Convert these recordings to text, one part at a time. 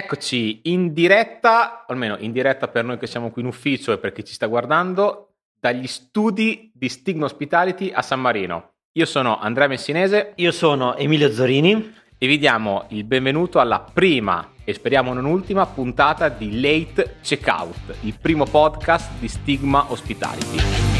Eccoci in diretta, almeno in diretta per noi che siamo qui in ufficio e per chi ci sta guardando, dagli studi di Stigma Hospitality a San Marino. Io sono Andrea Messinese. Io sono Emilio Zorini. E vi diamo il benvenuto alla prima e speriamo non ultima puntata di Late Checkout, il primo podcast di Stigma Hospitality.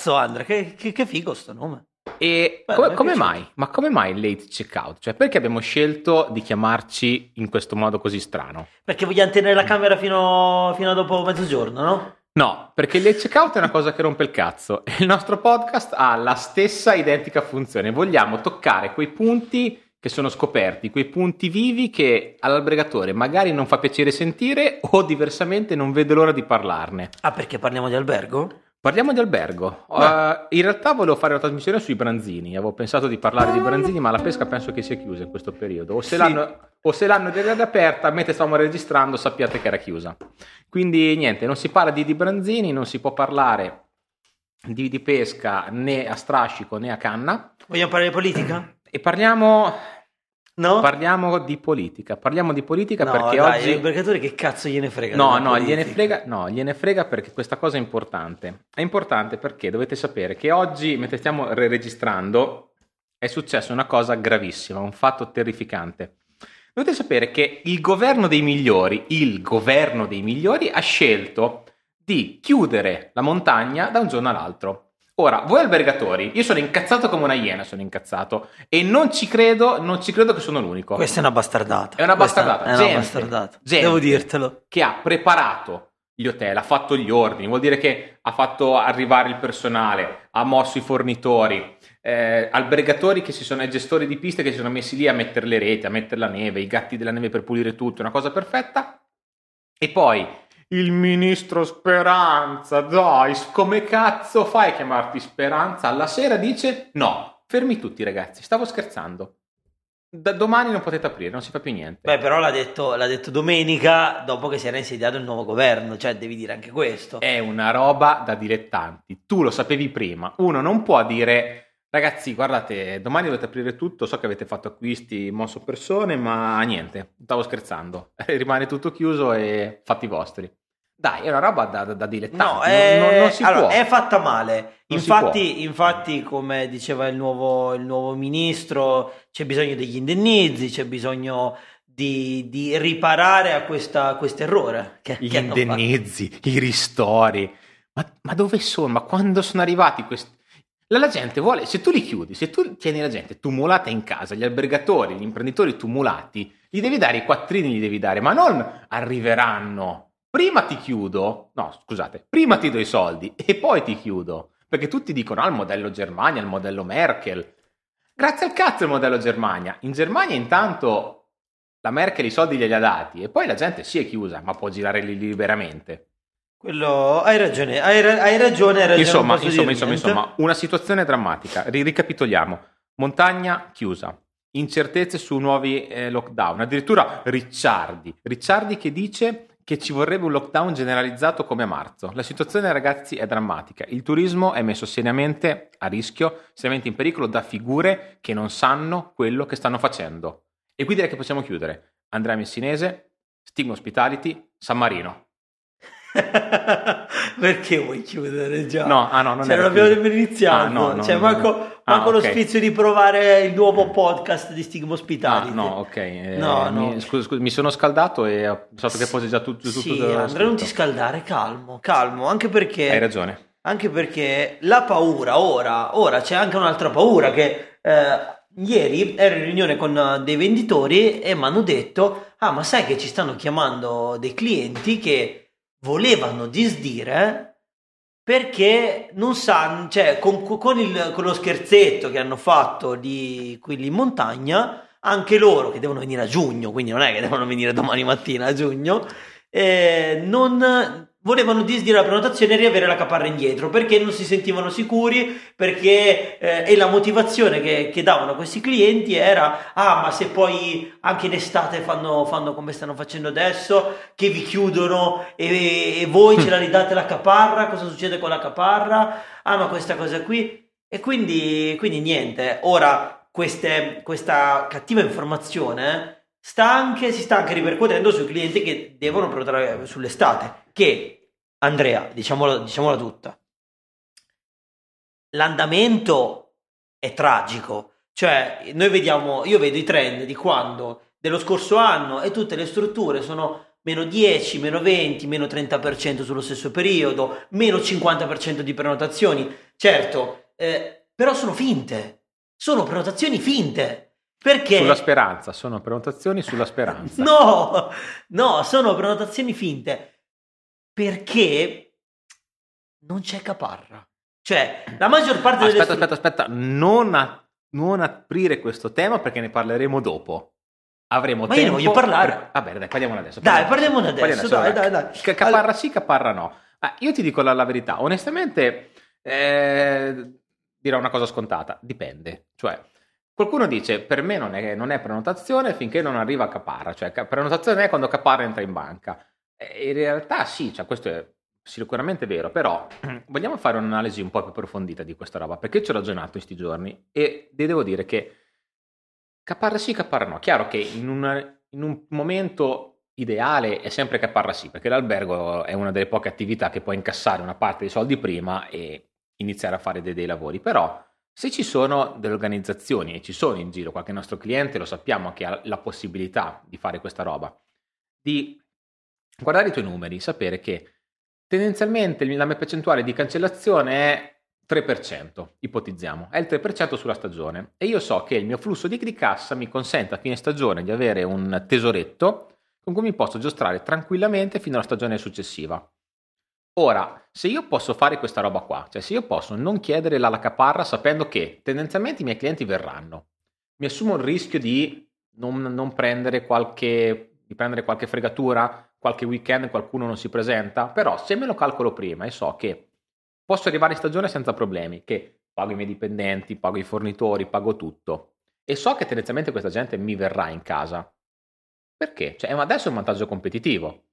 Cazzo, Andrea, che, che, che figo sto nome. E Beh, come, come mai? Ma come mai late checkout? Cioè, perché abbiamo scelto di chiamarci in questo modo così strano? Perché vogliamo tenere la camera fino, fino a dopo mezzogiorno, no? No, perché il late checkout è una cosa che rompe il cazzo. Il nostro podcast ha la stessa identica funzione. Vogliamo toccare quei punti che sono scoperti, quei punti vivi che all'albergatore magari non fa piacere sentire o diversamente non vede l'ora di parlarne. Ah, perché parliamo di albergo? Parliamo di albergo. Uh, in realtà volevo fare una trasmissione sui branzini. Avevo pensato di parlare di branzini, ma la pesca penso che sia chiusa in questo periodo. O se, sì. l'hanno, o se l'hanno riaperta, mentre stavamo registrando, sappiate che era chiusa. Quindi niente, non si parla di, di branzini, non si può parlare di, di pesca né a strascico né a canna. Vogliamo parlare di politica? E parliamo No? Parliamo di politica. Parliamo di politica no, perché dai, oggi. I mercatori che cazzo gliene frega? No, no gliene frega, no, gliene frega perché questa cosa è importante. È importante perché dovete sapere che oggi, mentre stiamo registrando, è successa una cosa gravissima, un fatto terrificante. Dovete sapere che il governo dei migliori, il governo dei migliori, ha scelto di chiudere la montagna da un giorno all'altro. Ora, voi albergatori, io sono incazzato come una iena, sono incazzato e non ci credo, non ci credo che sono l'unico. Questa è una bastardata. È una bastardata. È una bastardata. Gente Devo dirtelo. Che ha preparato gli hotel, ha fatto gli ordini, vuol dire che ha fatto arrivare il personale, ha mosso i fornitori, eh, albergatori che si sono, gestori di piste che si sono messi lì a mettere le reti, a mettere la neve, i gatti della neve per pulire tutto, una cosa perfetta. E poi il ministro Speranza, dai, come cazzo fai a chiamarti Speranza? Alla sera dice no, fermi tutti ragazzi, stavo scherzando. Da domani non potete aprire, non si fa più niente. Beh, però l'ha detto, l'ha detto domenica dopo che si era insediato il nuovo governo, cioè devi dire anche questo. È una roba da dilettanti. Tu lo sapevi prima. Uno non può dire Ragazzi, guardate, domani dovete aprire tutto, so che avete fatto acquisti, mosso persone, ma niente, stavo scherzando. Rimane tutto chiuso e fatti vostri. Dai, è una roba da, da, da dilettante. No, è... non, non, si allora, può. È fatta male. Infatti, infatti, come diceva il nuovo, il nuovo ministro, c'è bisogno degli indennizi, c'è bisogno di, di riparare a questo errore. Che, Gli che indennizi, i ristori. Ma, ma, dove sono? Ma quando sono arrivati questi... La gente vuole, se tu li chiudi, se tu tieni la gente tumulata in casa, gli albergatori, gli imprenditori tumulati, gli devi dare i quattrini, gli devi dare, ma non arriveranno prima ti chiudo, no scusate, prima ti do i soldi e poi ti chiudo, perché tutti dicono ah il modello Germania, il modello Merkel. Grazie al cazzo il modello Germania. In Germania intanto la Merkel i soldi glieli ha dati e poi la gente si è chiusa, ma può girare lì liberamente. Quello hai ragione, hai, ra- hai ragione, hai ragione. Insomma, insomma, insomma, insomma, una situazione drammatica. ricapitoliamo. Montagna chiusa, incertezze su nuovi eh, lockdown, addirittura Ricciardi. Ricciardi che dice che ci vorrebbe un lockdown generalizzato come a marzo. La situazione, ragazzi, è drammatica. Il turismo è messo seriamente a rischio, seriamente in pericolo da figure che non sanno quello che stanno facendo. E qui direi che possiamo chiudere. Andrea Messinese, Stigma Hospitality, San Marino. Perché vuoi chiudere già? No, ah no, non cioè, non abbiamo nemmeno iniziato. Ah, no, no, cioè, no, manco, ah, manco okay. lo spizio di provare il nuovo podcast di Stigma Ospitali. Ah, no, ok. Eh, no, mi, scusa, scusa, mi sono scaldato e ho pensato che fosse già tutto. tutto sì, Andrea, non ti scaldare, calmo, calmo, anche perché. Hai ragione. Anche perché la paura, ora, ora c'è anche un'altra paura che. Eh, Ieri ero in riunione con dei venditori e mi hanno detto: Ah, ma sai che ci stanno chiamando dei clienti che volevano disdire perché non sanno, cioè con, con, il, con, lo scherzetto che hanno fatto di quelli in montagna, anche loro che devono venire a giugno, quindi non è che devono venire domani mattina a giugno, eh, non, volevano disdire la prenotazione e riavere la caparra indietro perché non si sentivano sicuri perché eh, e la motivazione che, che, davano questi clienti era ah ma se poi anche in estate fanno, fanno come stanno facendo adesso che vi chiudono e, e voi ce la ridate la caparra cosa succede con la caparra? Ah ma questa cosa qui. E quindi, quindi niente. Ora queste, questa cattiva informazione sta anche, si sta anche ripercuotendo sui clienti che devono prenotare sull'estate che Andrea, diciamola, diciamola tutta, l'andamento è tragico. Cioè, noi vediamo, io vedo i trend di quando dello scorso anno e tutte le strutture sono meno 10, meno 20, meno 30% sullo stesso periodo, meno 50% di prenotazioni. Certo, eh, però sono finte, sono prenotazioni finte. Perché? Sulla speranza, sono prenotazioni sulla speranza. no, no, sono prenotazioni finte perché non c'è caparra. Cioè, la maggior parte aspetta, delle... Aspetta, aspetta, aspetta, non, a, non aprire questo tema perché ne parleremo dopo. Avremo Ma tempo... io ne voglio parlare. Per... Vabbè, dai, parliamone adesso. Dai, parliamone adesso, adesso dai, dai, dai. Caparra allora... sì, caparra no. Ah, io ti dico la, la verità, onestamente eh, dirò una cosa scontata, dipende. Cioè, qualcuno dice, per me non è, non è prenotazione finché non arriva a caparra, cioè prenotazione è quando caparra entra in banca. In realtà sì, cioè questo è sicuramente vero, però vogliamo fare un'analisi un po' più approfondita di questa roba, perché ci ho ragionato questi giorni e devo dire che caparra sì, caparra no. Chiaro che in, una, in un momento ideale è sempre caparra sì, perché l'albergo è una delle poche attività che può incassare una parte dei soldi prima e iniziare a fare dei, dei lavori, però se ci sono delle organizzazioni e ci sono in giro qualche nostro cliente, lo sappiamo che ha la possibilità di fare questa roba, di guardare i tuoi numeri, sapere che tendenzialmente la mia percentuale di cancellazione è 3%, ipotizziamo, è il 3% sulla stagione. E io so che il mio flusso di, di cassa mi consente a fine stagione di avere un tesoretto con cui mi posso giostrare tranquillamente fino alla stagione successiva. Ora, se io posso fare questa roba qua, cioè se io posso non chiedere la caparra sapendo che tendenzialmente i miei clienti verranno, mi assumo il rischio di non, non prendere, qualche, di prendere qualche fregatura, qualche weekend qualcuno non si presenta, però se me lo calcolo prima e so che posso arrivare in stagione senza problemi, che pago i miei dipendenti, pago i fornitori, pago tutto, e so che tendenzialmente questa gente mi verrà in casa, perché? Cioè, adesso è un vantaggio competitivo.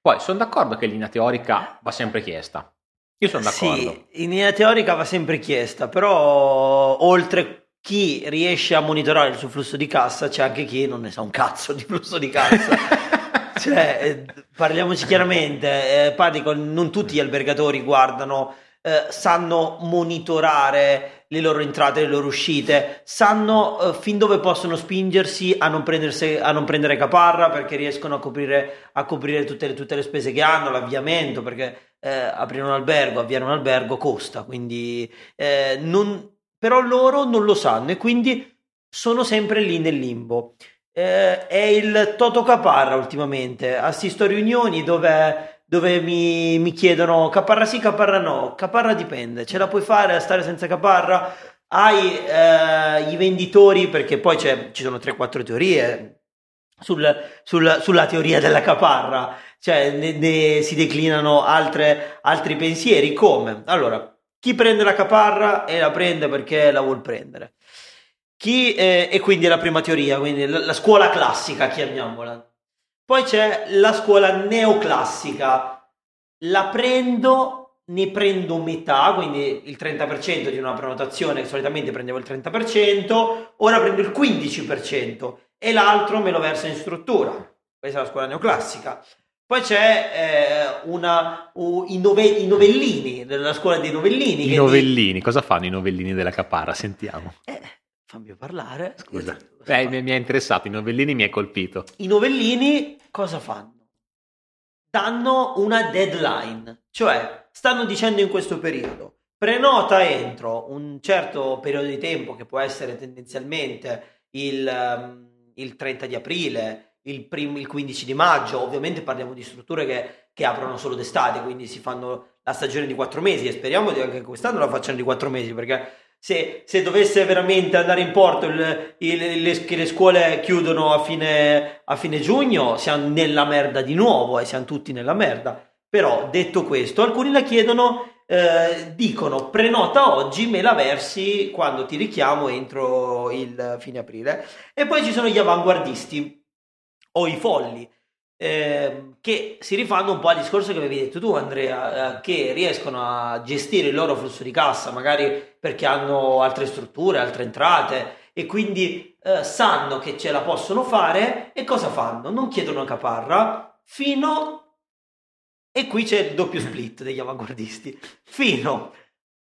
Poi sono d'accordo che in linea teorica va sempre chiesta. Io sono d'accordo. Sì, in linea teorica va sempre chiesta, però oltre chi riesce a monitorare il suo flusso di cassa, c'è anche chi non ne sa un cazzo di flusso di cassa. cioè, eh, parliamoci chiaramente, eh, parli con, non tutti gli albergatori guardano, eh, sanno monitorare le loro entrate, le loro uscite, sanno eh, fin dove possono spingersi a non, a non, prendere caparra perché riescono a coprire, a coprire tutte, le, tutte, le, spese che hanno, l'avviamento, perché eh, aprire un albergo, avviare un albergo costa, quindi eh, non, però loro non lo sanno e quindi sono sempre lì nel limbo eh, è il Toto Caparra ultimamente. Assisto a riunioni dove, dove mi, mi, chiedono Caparra sì, Caparra no. Caparra dipende, ce la puoi fare a stare senza Caparra? Hai eh, i venditori, perché poi ci sono 3-4 teorie sul, sul, sulla teoria della caparra, cioè ne, ne si declinano altre, altri pensieri come? Allora, chi prende la caparra e la prende perché la vuol prendere. Chi, eh, e quindi è la prima teoria, quindi la, la scuola classica, chiamiamola. Poi c'è la scuola neoclassica. La prendo, ne prendo metà, quindi il 30% di una prenotazione, solitamente prendevo il 30%, ora prendo il 15% e l'altro me lo verso in struttura. Questa è la scuola neoclassica. Poi c'è eh, una, uh, i, nove, i, novellini, della scuola dei novellini. I novellini, di... cosa fanno i novellini della Caparra? Sentiamo. Eh, fammi parlare. Scusa, eh, mi, è interessato, i novellini mi hai colpito. I novellini cosa fanno? Danno una deadline, cioè stanno dicendo in questo periodo, prenota entro un certo periodo di tempo che può essere tendenzialmente il, um, il 30 di aprile, il, prim- il, 15 di maggio, ovviamente parliamo di strutture che, che, aprono solo d'estate, quindi si fanno la stagione di quattro mesi e speriamo che anche quest'anno la facciano di quattro mesi perché se, se, dovesse veramente andare in porto il, il, le, che le scuole chiudono a fine, a fine, giugno, siamo nella merda di nuovo e siamo tutti nella merda. Però detto questo, alcuni la chiedono eh, dicono prenota oggi, me la versi quando ti richiamo entro il fine aprile. E poi ci sono gli avanguardisti o i folli. Eh, che si rifanno un po' al discorso che avevi detto tu Andrea, eh, che riescono a gestire il loro flusso di cassa, magari perché hanno altre strutture, altre entrate e quindi eh, sanno che ce la possono fare e cosa fanno? Non chiedono caparra fino e qui c'è il doppio split degli avanguardisti. Fino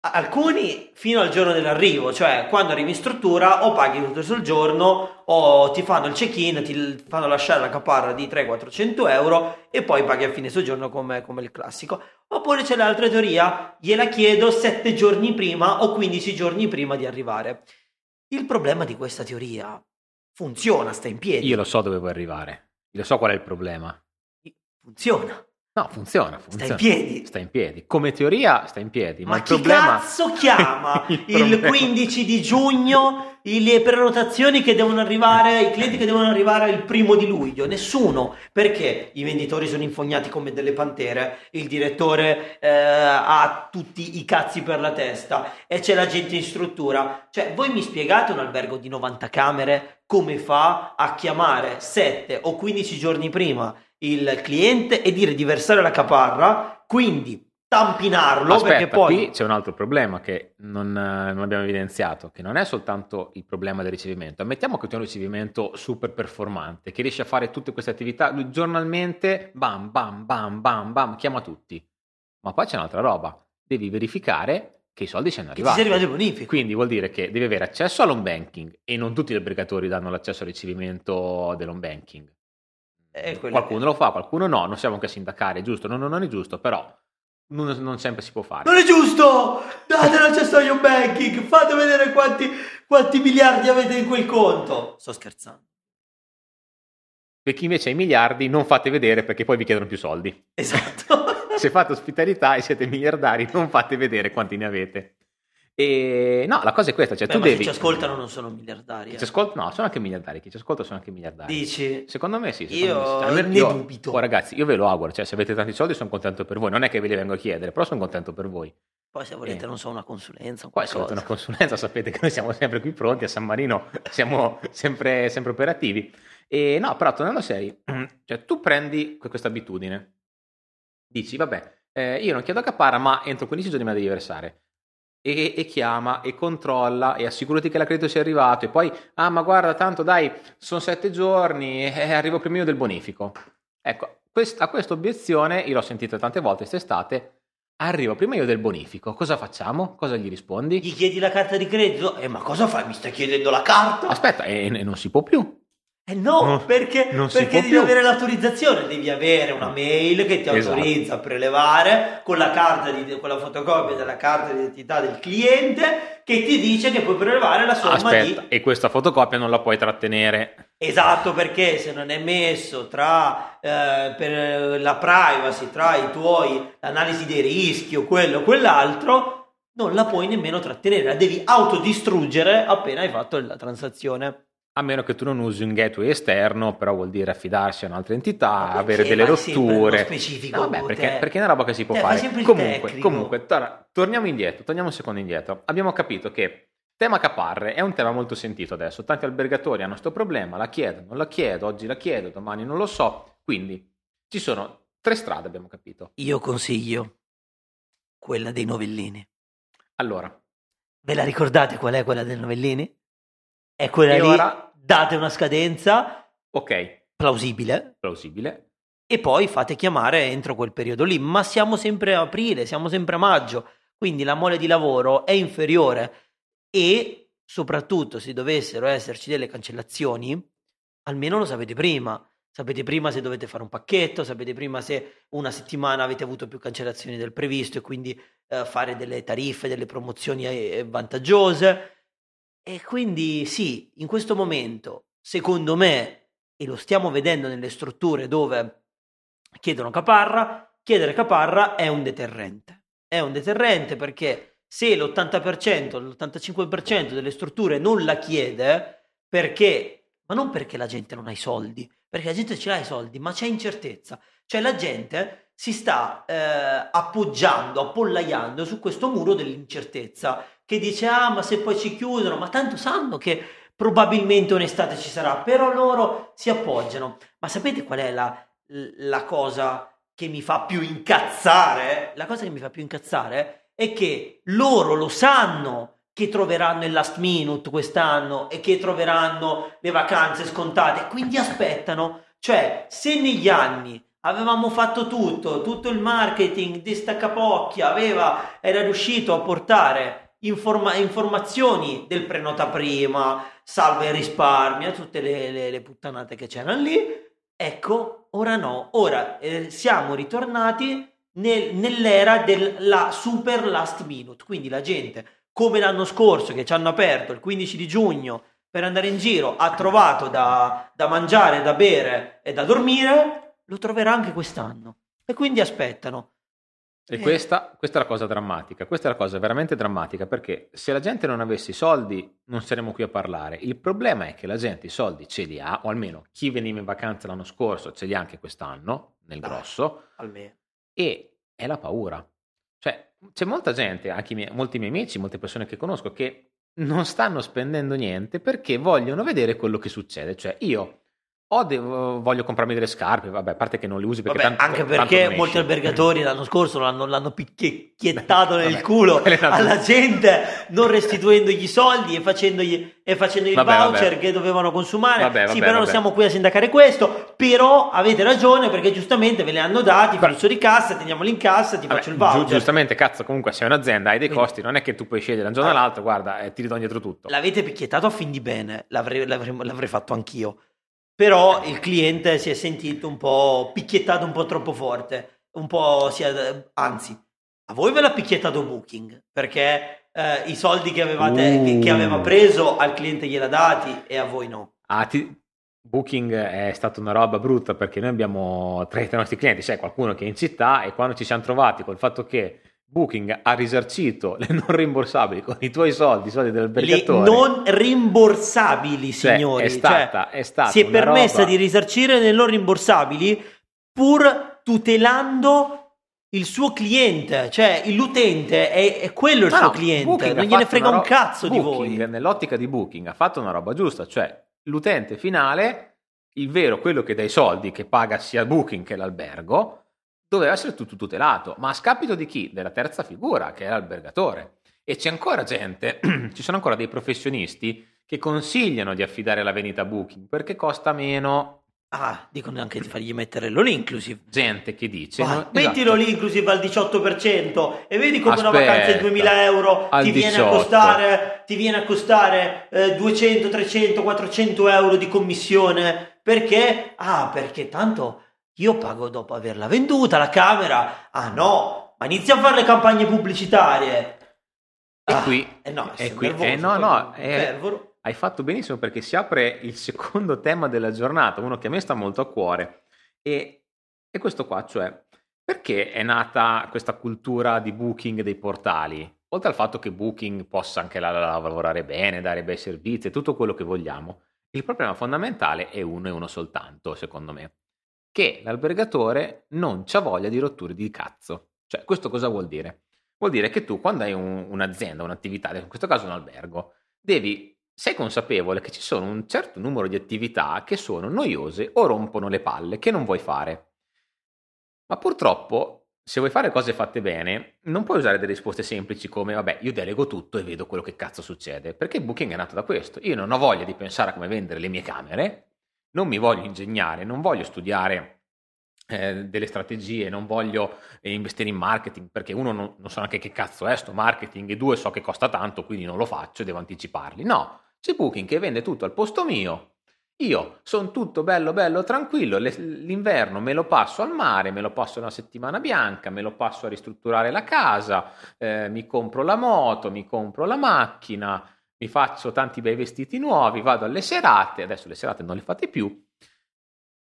alcuni fino al giorno dell'arrivo, cioè quando arrivi in struttura o paghi tutto sul giorno o ti fanno il check-in, ti fanno lasciare la caparra di 300-400 euro e poi paghi a fine soggiorno come, come il classico. Oppure c'è l'altra teoria, gliela chiedo 7 giorni prima o 15 giorni prima di arrivare. Il problema di questa teoria funziona, sta in piedi. Io lo so dove vuoi arrivare, io lo so qual è il problema. Funziona. No, funziona, funziona. Sta in piedi. Sta in piedi. Come teoria sta in piedi. Ma, Ma il chi problema... cazzo chiama il il, problema- 15 di giugno le prenotazioni che devono arrivare, i clienti che devono arrivare il primo di luglio? Nessuno, perché i venditori sono infognati come delle pantere, il direttore eh, ha tutti i cazzi per la testa e c'è la gente in struttura. Cioè, voi mi spiegate un albergo di 90 camere come fa a chiamare 7 o 15 giorni prima il cliente e dire di versare la caparra, quindi tampinarlo Aspetta, perché poi qui c'è un altro problema che non, eh, non abbiamo evidenziato, che non è soltanto il problema del ricevimento. Ammettiamo che tu hai un ricevimento super performante, che riesce a fare tutte queste attività lui giornalmente, bam, bam, bam, bam, bam, chiama tutti. Ma poi c'è un'altra roba, devi verificare che i soldi siano che ti arrivati. il bonifico. Quindi vuol dire che devi avere accesso all'home banking e non tutti gli obbligatori danno l'accesso al ricevimento dell'home banking. Eh, Qualcuno lo fa, qualcuno no, non siamo anche a sindacare, è giusto, no, no, non è giusto, però non, non sempre si può fare. Non è giusto! Date l'accesso agli home banking, fate vedere quanti, quanti miliardi avete in quel conto. Sto scherzando. Per chi invece ha i miliardi non fate vedere perché poi vi chiedono più soldi. Esatto. Se fate ospitalità e siete miliardari non fate vedere quanti ne avete. E no, la cosa è questa, cioè Beh, tu devi... ci ascoltano non sono miliardari. Eh. ci ascolta, no, sono anche miliardari, chi ci ascolta sono anche miliardari. Dici? Secondo me sì. Io secondo me sì. Almeno ne io- dubito. oh, ragazzi, io ve lo auguro, cioè se avete tanti soldi sono contento per voi, non è che ve li vengo a chiedere, però sono contento per voi. Poi se volete, Eh. non so, una consulenza. Poi se qualcosa. una consulenza sapete che noi siamo sempre qui pronti, a San Marino siamo sempre, sempre operativi. E no, però tornando a seri, cioè tu prendi que- questa abitudine, dici vabbè, eh, io non chiedo a caparra ma entro 15 giorni la devi versare. E, e chiama e controlla e assicurati che l'accredito sia arrivato e poi, ah ma guarda tanto dai, sono sette giorni, eh, arrivo prima io del bonifico. Ecco, quest- a questa obiezione, io l'ho sentita tante volte quest'estate, arrivo prima io del bonifico, cosa facciamo? Cosa gli rispondi? Gli chiedi la carta di credito? Eh, ma cosa fai? Mi stai chiedendo la carta? Aspetta, e, e non si può più. Eh no, No, perché, perché devi più. avere l'autorizzazione, devi avere una mail che ti Esatto. autorizza a prelevare con la carta di, con la fotocopia della carta di identità del cliente che ti dice che puoi prelevare la somma Aspetta, di e questa fotocopia non la puoi trattenere. Esatto, perché se non è messo tra eh, per la privacy, tra i tuoi analisi dei rischi o quello o quell'altro, non la puoi nemmeno trattenere, la devi autodistruggere appena hai fatto la transazione. A meno che tu non usi un gateway esterno, però vuol dire affidarsi a un'altra entità, Ma avere perché delle fai sempre rotture. No, vabbè, perché, perché è una roba che si può fai fare. Comunque, comunque tor- torniamo indietro, torniamo un secondo indietro. Abbiamo capito che tema caparre è un tema molto sentito adesso. Tanti albergatori hanno questo problema, la chiedo, non la chiedo, oggi la chiedo, domani non lo so. Quindi ci sono tre strade, abbiamo capito. Io consiglio quella dei novellini. Allora, Ve la ricordate qual è quella dei novellini? È quella E lì, ora? date una scadenza ok, plausibile, plausibile. e poi fate chiamare entro quel periodo lì. Ma siamo sempre a aprile, siamo sempre a maggio, quindi la mole di lavoro è inferiore e soprattutto se dovessero esserci delle cancellazioni, almeno lo sapete prima. Sapete prima se dovete fare un pacchetto, sapete prima se una settimana avete avuto più cancellazioni del previsto e quindi eh, fare delle tariffe, delle promozioni eh, vantaggiose. E quindi sì, in questo momento, secondo me, e lo stiamo vedendo nelle strutture dove chiedono caparra, chiedere caparra è un deterrente. È un deterrente perché se l'80%, l'85% delle strutture non la chiede, perché, ma non perché la gente non ha i soldi, perché la gente ce l'ha i soldi, ma c'è incertezza. Cioè la gente si sta eh, appoggiando, appollaiando su questo muro dell'incertezza che dice ah ma se poi ci chiudono, ma tanto sanno che probabilmente un'estate ci sarà, però loro si appoggiano. Ma sapete qual è la, la cosa che mi fa più incazzare? La cosa che mi fa più incazzare è che loro lo sanno che troveranno il last minute quest'anno e che troveranno le vacanze scontate, quindi aspettano. Cioè, se negli anni avevamo fatto tutto, tutto il marketing di staccapocchia aveva, era riuscito a portare informa- informazioni del prenota prima, salve e risparmia, tutte le, le, le, puttanate che c'erano lì. Ecco, ora no, ora eh, siamo ritornati nel, nell'era della super last minute, quindi la gente, come l'anno scorso che ci hanno aperto il 15 di giugno per andare in giro, ha trovato da, da mangiare, da bere e da dormire, lo troverà anche quest'anno. E quindi aspettano. E eh. questa, questa, è la cosa drammatica, questa è la cosa veramente drammatica perché se la gente non avesse i soldi non saremmo qui a parlare. Il problema è che la gente i soldi ce li ha, o almeno chi veniva in vacanza l'anno scorso ce li ha anche quest'anno, nel grosso, almeno. e è la paura. Cioè, c'è molta gente, anche miei, molti miei amici, molte persone che conosco, che non stanno spendendo niente perché vogliono vedere quello che succede. Cioè, io o devo, voglio comprarmi delle scarpe, vabbè, a parte che non le usi perché vabbè, tanto, anche perché molti albergatori l'anno scorso l'hanno, l'hanno picchiettato nel vabbè, culo alla gente, non restituendogli i soldi e facendogli, e facendogli vabbè, il voucher che dovevano consumare. sì, però non siamo qui a sindacare questo, però avete ragione perché giustamente ve li hanno dati, flusso di cassa, teniamoli in cassa, ti faccio il voucher. giustamente, cazzo, comunque sei un'azienda, hai dei Quindi, costi, non è che tu puoi scegliere da un giorno all'altro, guarda, eh, ti ridò dietro tutto. L'avete picchiettato a fin di bene, l'avrei, l'avrei, l'avrei fatto anch'io però il cliente si è sentito un po' picchiettato un po' troppo forte, un po' sia, anzi, a voi ve l'ha picchiettato Booking, perché eh, i soldi che, avevate, uh. che, che, aveva uh. preso al cliente gliela dati e a voi no. Ah, ti... Booking è stata una roba brutta perché noi abbiamo tra i nostri clienti, c'è qualcuno che è in città e quando ci siamo trovati col fatto che Booking ha risarcito le non rimborsabili con i tuoi soldi, i soldi dell'albergatore. Le non rimborsabili, signori. Cioè, è stata, cioè, è stata si è permessa roba... di risarcire le non rimborsabili pur tutelando il suo cliente, cioè l'utente è, è quello il no, suo cliente, Booking non gliene frega un cazzo Booking, di voi. Nell'ottica di Booking ha fatto una roba giusta, cioè l'utente finale, il vero, quello che dà i soldi, che paga sia Booking che l'albergo, doveva essere tutto tutelato, ma a scapito di chi? Della terza figura, che è l'albergatore. E c'è ancora gente, ci sono ancora dei professionisti che consigliano di affidare la vendita a Booking perché costa meno. Ah, dicono anche di fargli mettere l'all inclusive. Gente che dice: ah, no, Metti esatto. l'all inclusive al 18% e vedi come Aspetta, una vacanza di 2000 euro ti viene, costare, ti viene, a costare, eh, 200, 300, 400 euro di commissione. Perché? Ah, perché tanto io pago dopo averla venduta la camera. Ah no, ma inizia a fare le campagne pubblicitarie. E ah, qui, eh no, è qui, nervoso, eh no, no, è, hai fatto benissimo perché si apre il secondo tema della giornata, uno che a me sta molto a cuore. E, e questo qua, cioè, perché è nata questa cultura di booking dei portali? Oltre al fatto che Booking possa anche la, la, lavorare bene, dare bei servizi, tutto quello che vogliamo, il problema fondamentale è uno e uno soltanto, secondo me che l'albergatore non c'ha voglia di rotture di cazzo. Cioè, questo cosa vuol dire? Vuol dire che tu, quando hai un, un'azienda, un'attività, in questo caso un albergo, devi, sei consapevole che ci sono un certo numero di attività che sono noiose o rompono le palle, che non vuoi fare. Ma purtroppo, se vuoi fare cose fatte bene, non puoi usare delle risposte semplici come, vabbè, io delego tutto e vedo quello che cazzo succede, perché Booking è nato da questo. Io non ho voglia di pensare a come vendere le mie camere, non mi voglio ingegnare, non voglio studiare eh, delle strategie, non voglio eh, investire in marketing perché uno non, non, so neanche che cazzo è sto marketing e due so che costa tanto quindi non lo faccio e devo anticiparli. No, c'è Booking che vende tutto al posto mio. Io sono tutto bello, bello, tranquillo. L'inverno me lo passo al mare, me lo passo una settimana bianca, me lo passo a ristrutturare la casa, eh, mi compro la moto, mi compro la macchina, mi faccio tanti bei vestiti nuovi, vado alle serate, adesso le serate non le fate più,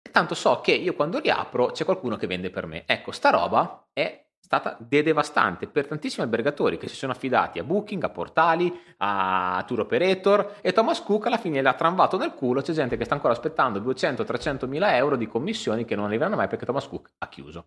e tanto so che io quando riapro c'è qualcuno che vende per me. Ecco, sta roba è stata devastante per tantissimi albergatori che si sono affidati a Booking, a portali, a tour operator e Thomas Cook alla fine l'ha tramvato nel culo, c'è gente che sta ancora aspettando 200-300 mila euro di commissioni che non arriveranno mai perché Thomas Cook ha chiuso.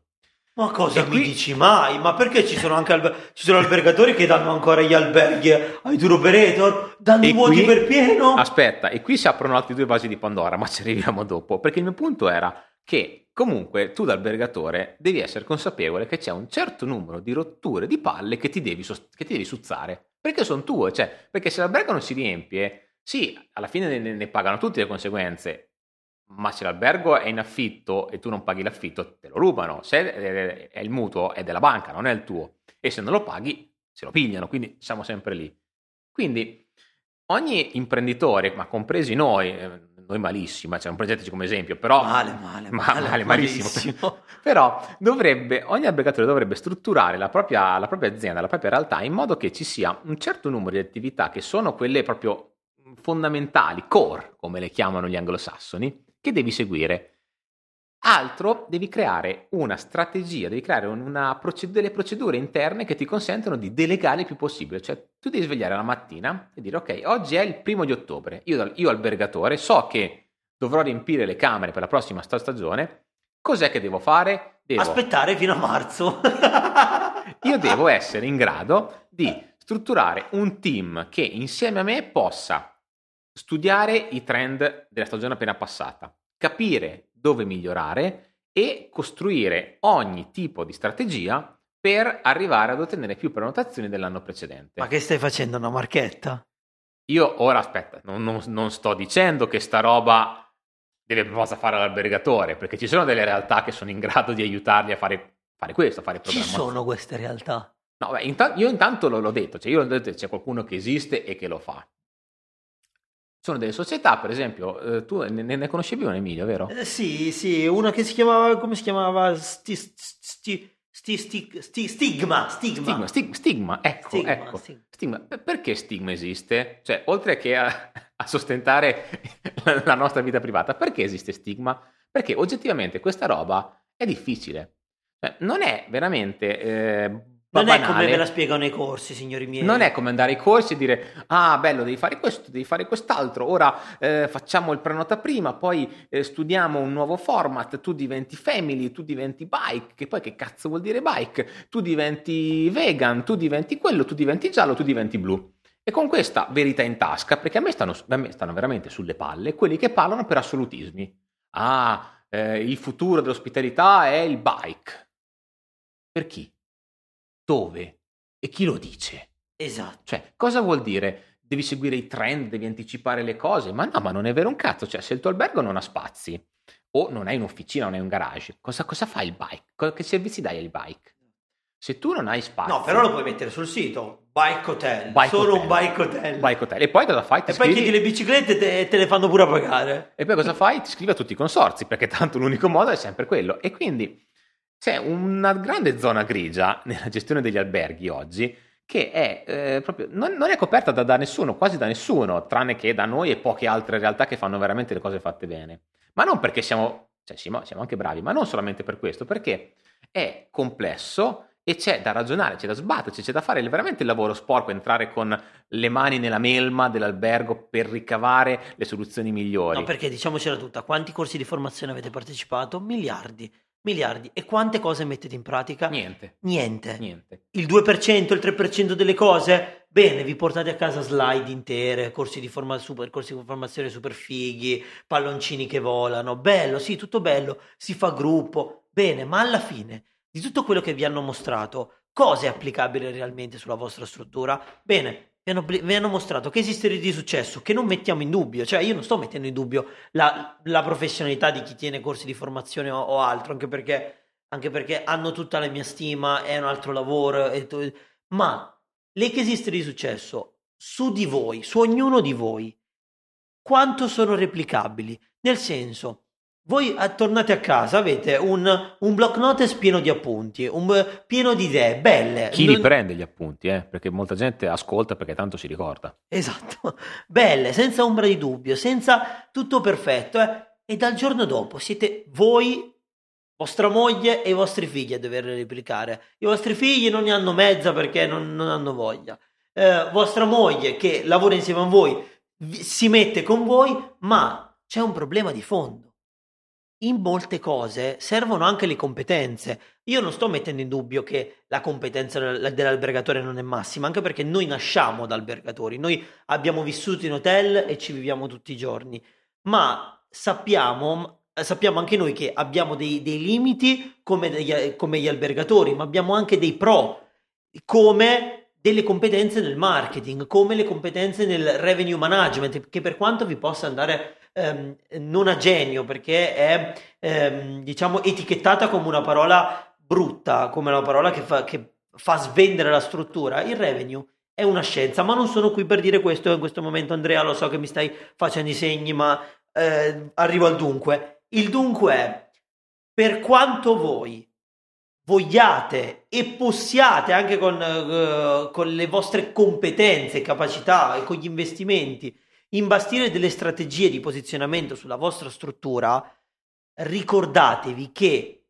Ma cosa E mi qui- dici mai? Ma perché ci sono anche alber- ci sono albergatori che danno ancora gli alberghi ai tour operator? Danno i vuoti qui- per pieno? Aspetta, e qui si aprono altri due vasi di Pandora, ma ci arriviamo dopo. Perché il mio punto era che comunque tu da albergatore devi essere consapevole che c'è un certo numero di rotture di palle che ti devi, sost- che ti devi suzzare. Perché sono tue, cioè, perché se l'albergo non si riempie, sì, alla fine ne, ne pagano tutti le conseguenze. Ma se l'albergo è in affitto e tu non paghi l'affitto, te lo rubano. Se è il mutuo è della banca, non è il tuo. E se non lo paghi, se lo pigliano. Quindi siamo sempre lì. Quindi ogni imprenditore, ma compresi noi, eh, noi malissimo, cioè non progettici come esempio, però Male, male, Ma- male, male, malissimo. malissimo. però dovrebbe, ogni albergatore dovrebbe strutturare la propria, la propria azienda, la propria realtà in modo che ci sia un certo numero di attività che sono quelle proprio fondamentali, core, come le chiamano gli anglosassoni, che devi seguire. Altro, devi creare una strategia, devi creare un- una proced- delle procedure interne che ti consentono di delegare il più possibile. Cioè, tu devi svegliare la mattina e dire: Ok, oggi è il primo di ottobre. Io, io albergatore so che dovrò riempire le camere per la prossima sta- stagione. Cos'è che devo fare? Devo, Aspettare fino a marzo. io devo essere in grado di strutturare un team che insieme a me possa studiare i trend della stagione appena passata, capire dove migliorare e costruire ogni tipo di strategia per arrivare ad ottenere più prenotazioni dell'anno precedente. Ma che stai facendo, una marchetta? Io ora aspetta, non, non- non sto dicendo che sta roba deve forza fare l'albergatore, perché ci sono delle realtà che sono in grado di aiutarli a fare, fare questo, a fare Ci programmazione. sono queste realtà. No, beh, inta- io intanto l'ho, l'ho detto, cioè io ho detto che c'è qualcuno che esiste e che lo fa. Sono delle società, per esempio, eh, tu ne, ne conoscevi un Emilio, vero? Eh, sì, sì, una che si chiamava, come si chiamava? Sti, sti, sti, sti- sti- stigma, stigma. Stigma, stig- stigma, ecco, Stigma, ecco. stigma. Stigma. Per- Perché stigma esiste? Cioè, oltre che a, a sostentare la, la nostra vita privata, perché esiste stigma? Perché oggettivamente questa roba è difficile. Cioè, non è veramente eh, Non è come banale. me la spiegano nei corsi, signori miei. Non è come andare ai corsi e dire ah bello devi fare questo, devi fare quest'altro, ora eh, facciamo il prenota prima, poi eh, studiamo un nuovo format, tu diventi family, tu diventi bike, che poi che cazzo vuol dire bike, tu diventi vegan, tu diventi quello, tu diventi giallo, tu diventi blu. E con questa verità in tasca, perché a me stanno, a me stanno veramente sulle palle quelli che parlano per assolutismi. Ah, eh, il futuro dell'ospitalità è il bike. Per chi? Dove? E chi lo dice? Esatto. Cioè, cosa vuol dire? Devi seguire i trend, devi anticipare le cose? Ma no, ma non è vero un cazzo. Cioè, se il tuo albergo non ha spazi, o non hai un'officina, non hai un garage, cosa, cosa fa il bike? Che servizi dai al bike? Se tu non hai spazi... No, però lo puoi mettere sul sito. Bike hotel. Bike Solo hotel. un bike hotel. Bike hotel. E poi cosa fai? Ti E poi iscrivi- chiedi le biciclette e te, te le fanno pure pagare. E poi cosa fai? Ti iscrivi a tutti i consorzi, perché tanto l'unico modo è sempre quello. E quindi c'è una grande zona grigia nella gestione degli alberghi oggi che è eh, proprio non, non è coperta da, da nessuno, quasi da nessuno, tranne che da noi e poche altre realtà che fanno veramente le cose fatte bene. Ma non perché siamo, cioè siamo, siamo anche bravi, ma non solamente per questo, perché è complesso e c'è da ragionare, c'è da sbatterci, c'è da fare veramente il lavoro sporco, entrare con le mani nella melma dell'albergo per ricavare le soluzioni migliori. No, perché diciamocela tutta, quanti corsi di formazione avete partecipato? Miliardi, miliardi. E quante cose mettete in pratica? Niente, Niente. niente. Il 2%, il 3% delle cose? Bene, vi portate a casa slide intere, corsi di, forma- super, corsi di formazione super fighi, palloncini che volano. Bello, sì, tutto bello. Si fa gruppo. Bene, ma alla fine di tutto quello che vi hanno mostrato, cosa è applicabile realmente sulla vostra struttura? Bene, vi hanno, vi hanno mostrato che esiste di successo, che non mettiamo in dubbio, cioè io non sto mettendo in dubbio la, la professionalità di chi tiene corsi di formazione o, o altro, anche perché, anche perché hanno tutta la mia stima, è un altro lavoro, tu- ma le che esiste di successo su di voi, su ognuno di voi, quanto sono replicabili? Nel senso, voi eh, tornate a casa, avete un, un block notice pieno di appunti, un, pieno di idee belle. Chi Non- li prende gli appunti, eh? Perché molta gente ascolta perché tanto si ricorda. Esatto, belle, senza ombra di dubbio, senza tutto perfetto. eh. E dal giorno dopo siete voi, vostra moglie e i vostri figli a dover replicare. I vostri figli non ne hanno mezza perché non, non hanno voglia. Eh, vostra moglie che lavora insieme a voi si mette con voi, ma c'è un problema di fondo. In molte cose servono anche le competenze. Io non sto mettendo in dubbio che la competenza dell'albergatore non è massima, anche perché noi nasciamo da albergatori, noi abbiamo vissuto in hotel e ci viviamo tutti i giorni, ma sappiamo, sappiamo anche noi che abbiamo dei, dei limiti come, degli, come gli albergatori, ma abbiamo anche dei pro, come delle competenze nel marketing, come le competenze nel revenue management, che per quanto vi possa andare ehm, non a genio, perché è ehm, diciamo etichettata come una parola brutta, come una parola che fa, che fa svendere la struttura, il revenue è una scienza, ma non sono qui per dire questo in questo momento, Andrea, lo so che mi stai facendo i segni, ma eh, arrivo al dunque. Il dunque è, per quanto voi vogliate e possiate anche con, uh, con le vostre competenze, capacità e con gli investimenti imbastire delle strategie di posizionamento sulla vostra struttura, ricordatevi che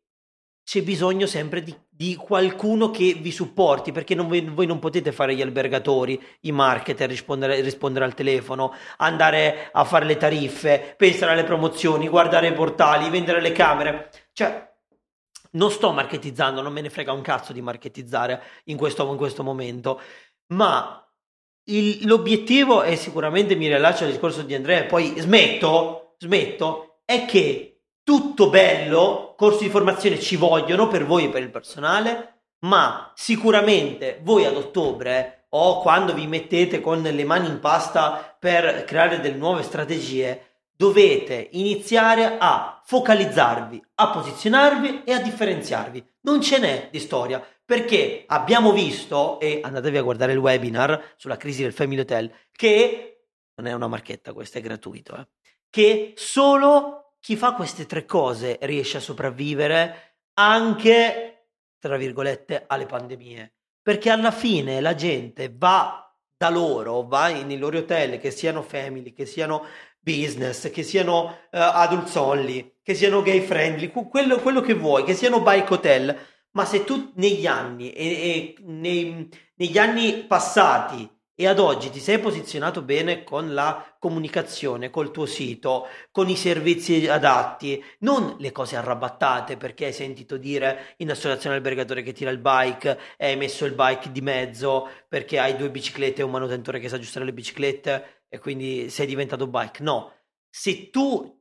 c'è bisogno sempre di, di qualcuno che vi supporti perché non, voi non potete fare gli albergatori, i marketer, rispondere, rispondere, al telefono, andare a fare le tariffe, pensare alle promozioni, guardare i portali, vendere le camere. Cioè, non sto marketizzando, non me ne frega un cazzo di marketizzare in questo, in questo momento, ma il, l'obiettivo, e sicuramente mi rilascio al discorso di Andrea, poi smetto, smetto, è che tutto bello, corsi di formazione ci vogliono per voi e per il personale, ma sicuramente voi ad ottobre o quando vi mettete con le mani in pasta per creare delle nuove strategie, dovete iniziare a focalizzarvi, a posizionarvi e a differenziarvi. Non ce n'è di storia, perché abbiamo visto, e andatevi a guardare il webinar sulla crisi del Family Hotel, che non è una marchetta, questo è gratuito, eh, che solo chi fa queste tre cose riesce a sopravvivere anche, tra virgolette, alle pandemie. Perché alla fine la gente va da loro, va nei loro hotel, che siano family, che siano business, che siano uh, adults only, che siano gay friendly, quello, quello, che vuoi, che siano bike hotel, ma se tu negli anni e, e nei, negli anni passati e ad oggi ti sei posizionato bene con la comunicazione, col tuo sito, con i servizi adatti, non le cose arrabattate perché hai sentito dire in associazione albergatore che tira il bike hai messo il bike di mezzo perché hai due biciclette e un manutentore che sa aggiustare le biciclette e quindi sei diventato bike. No, se tu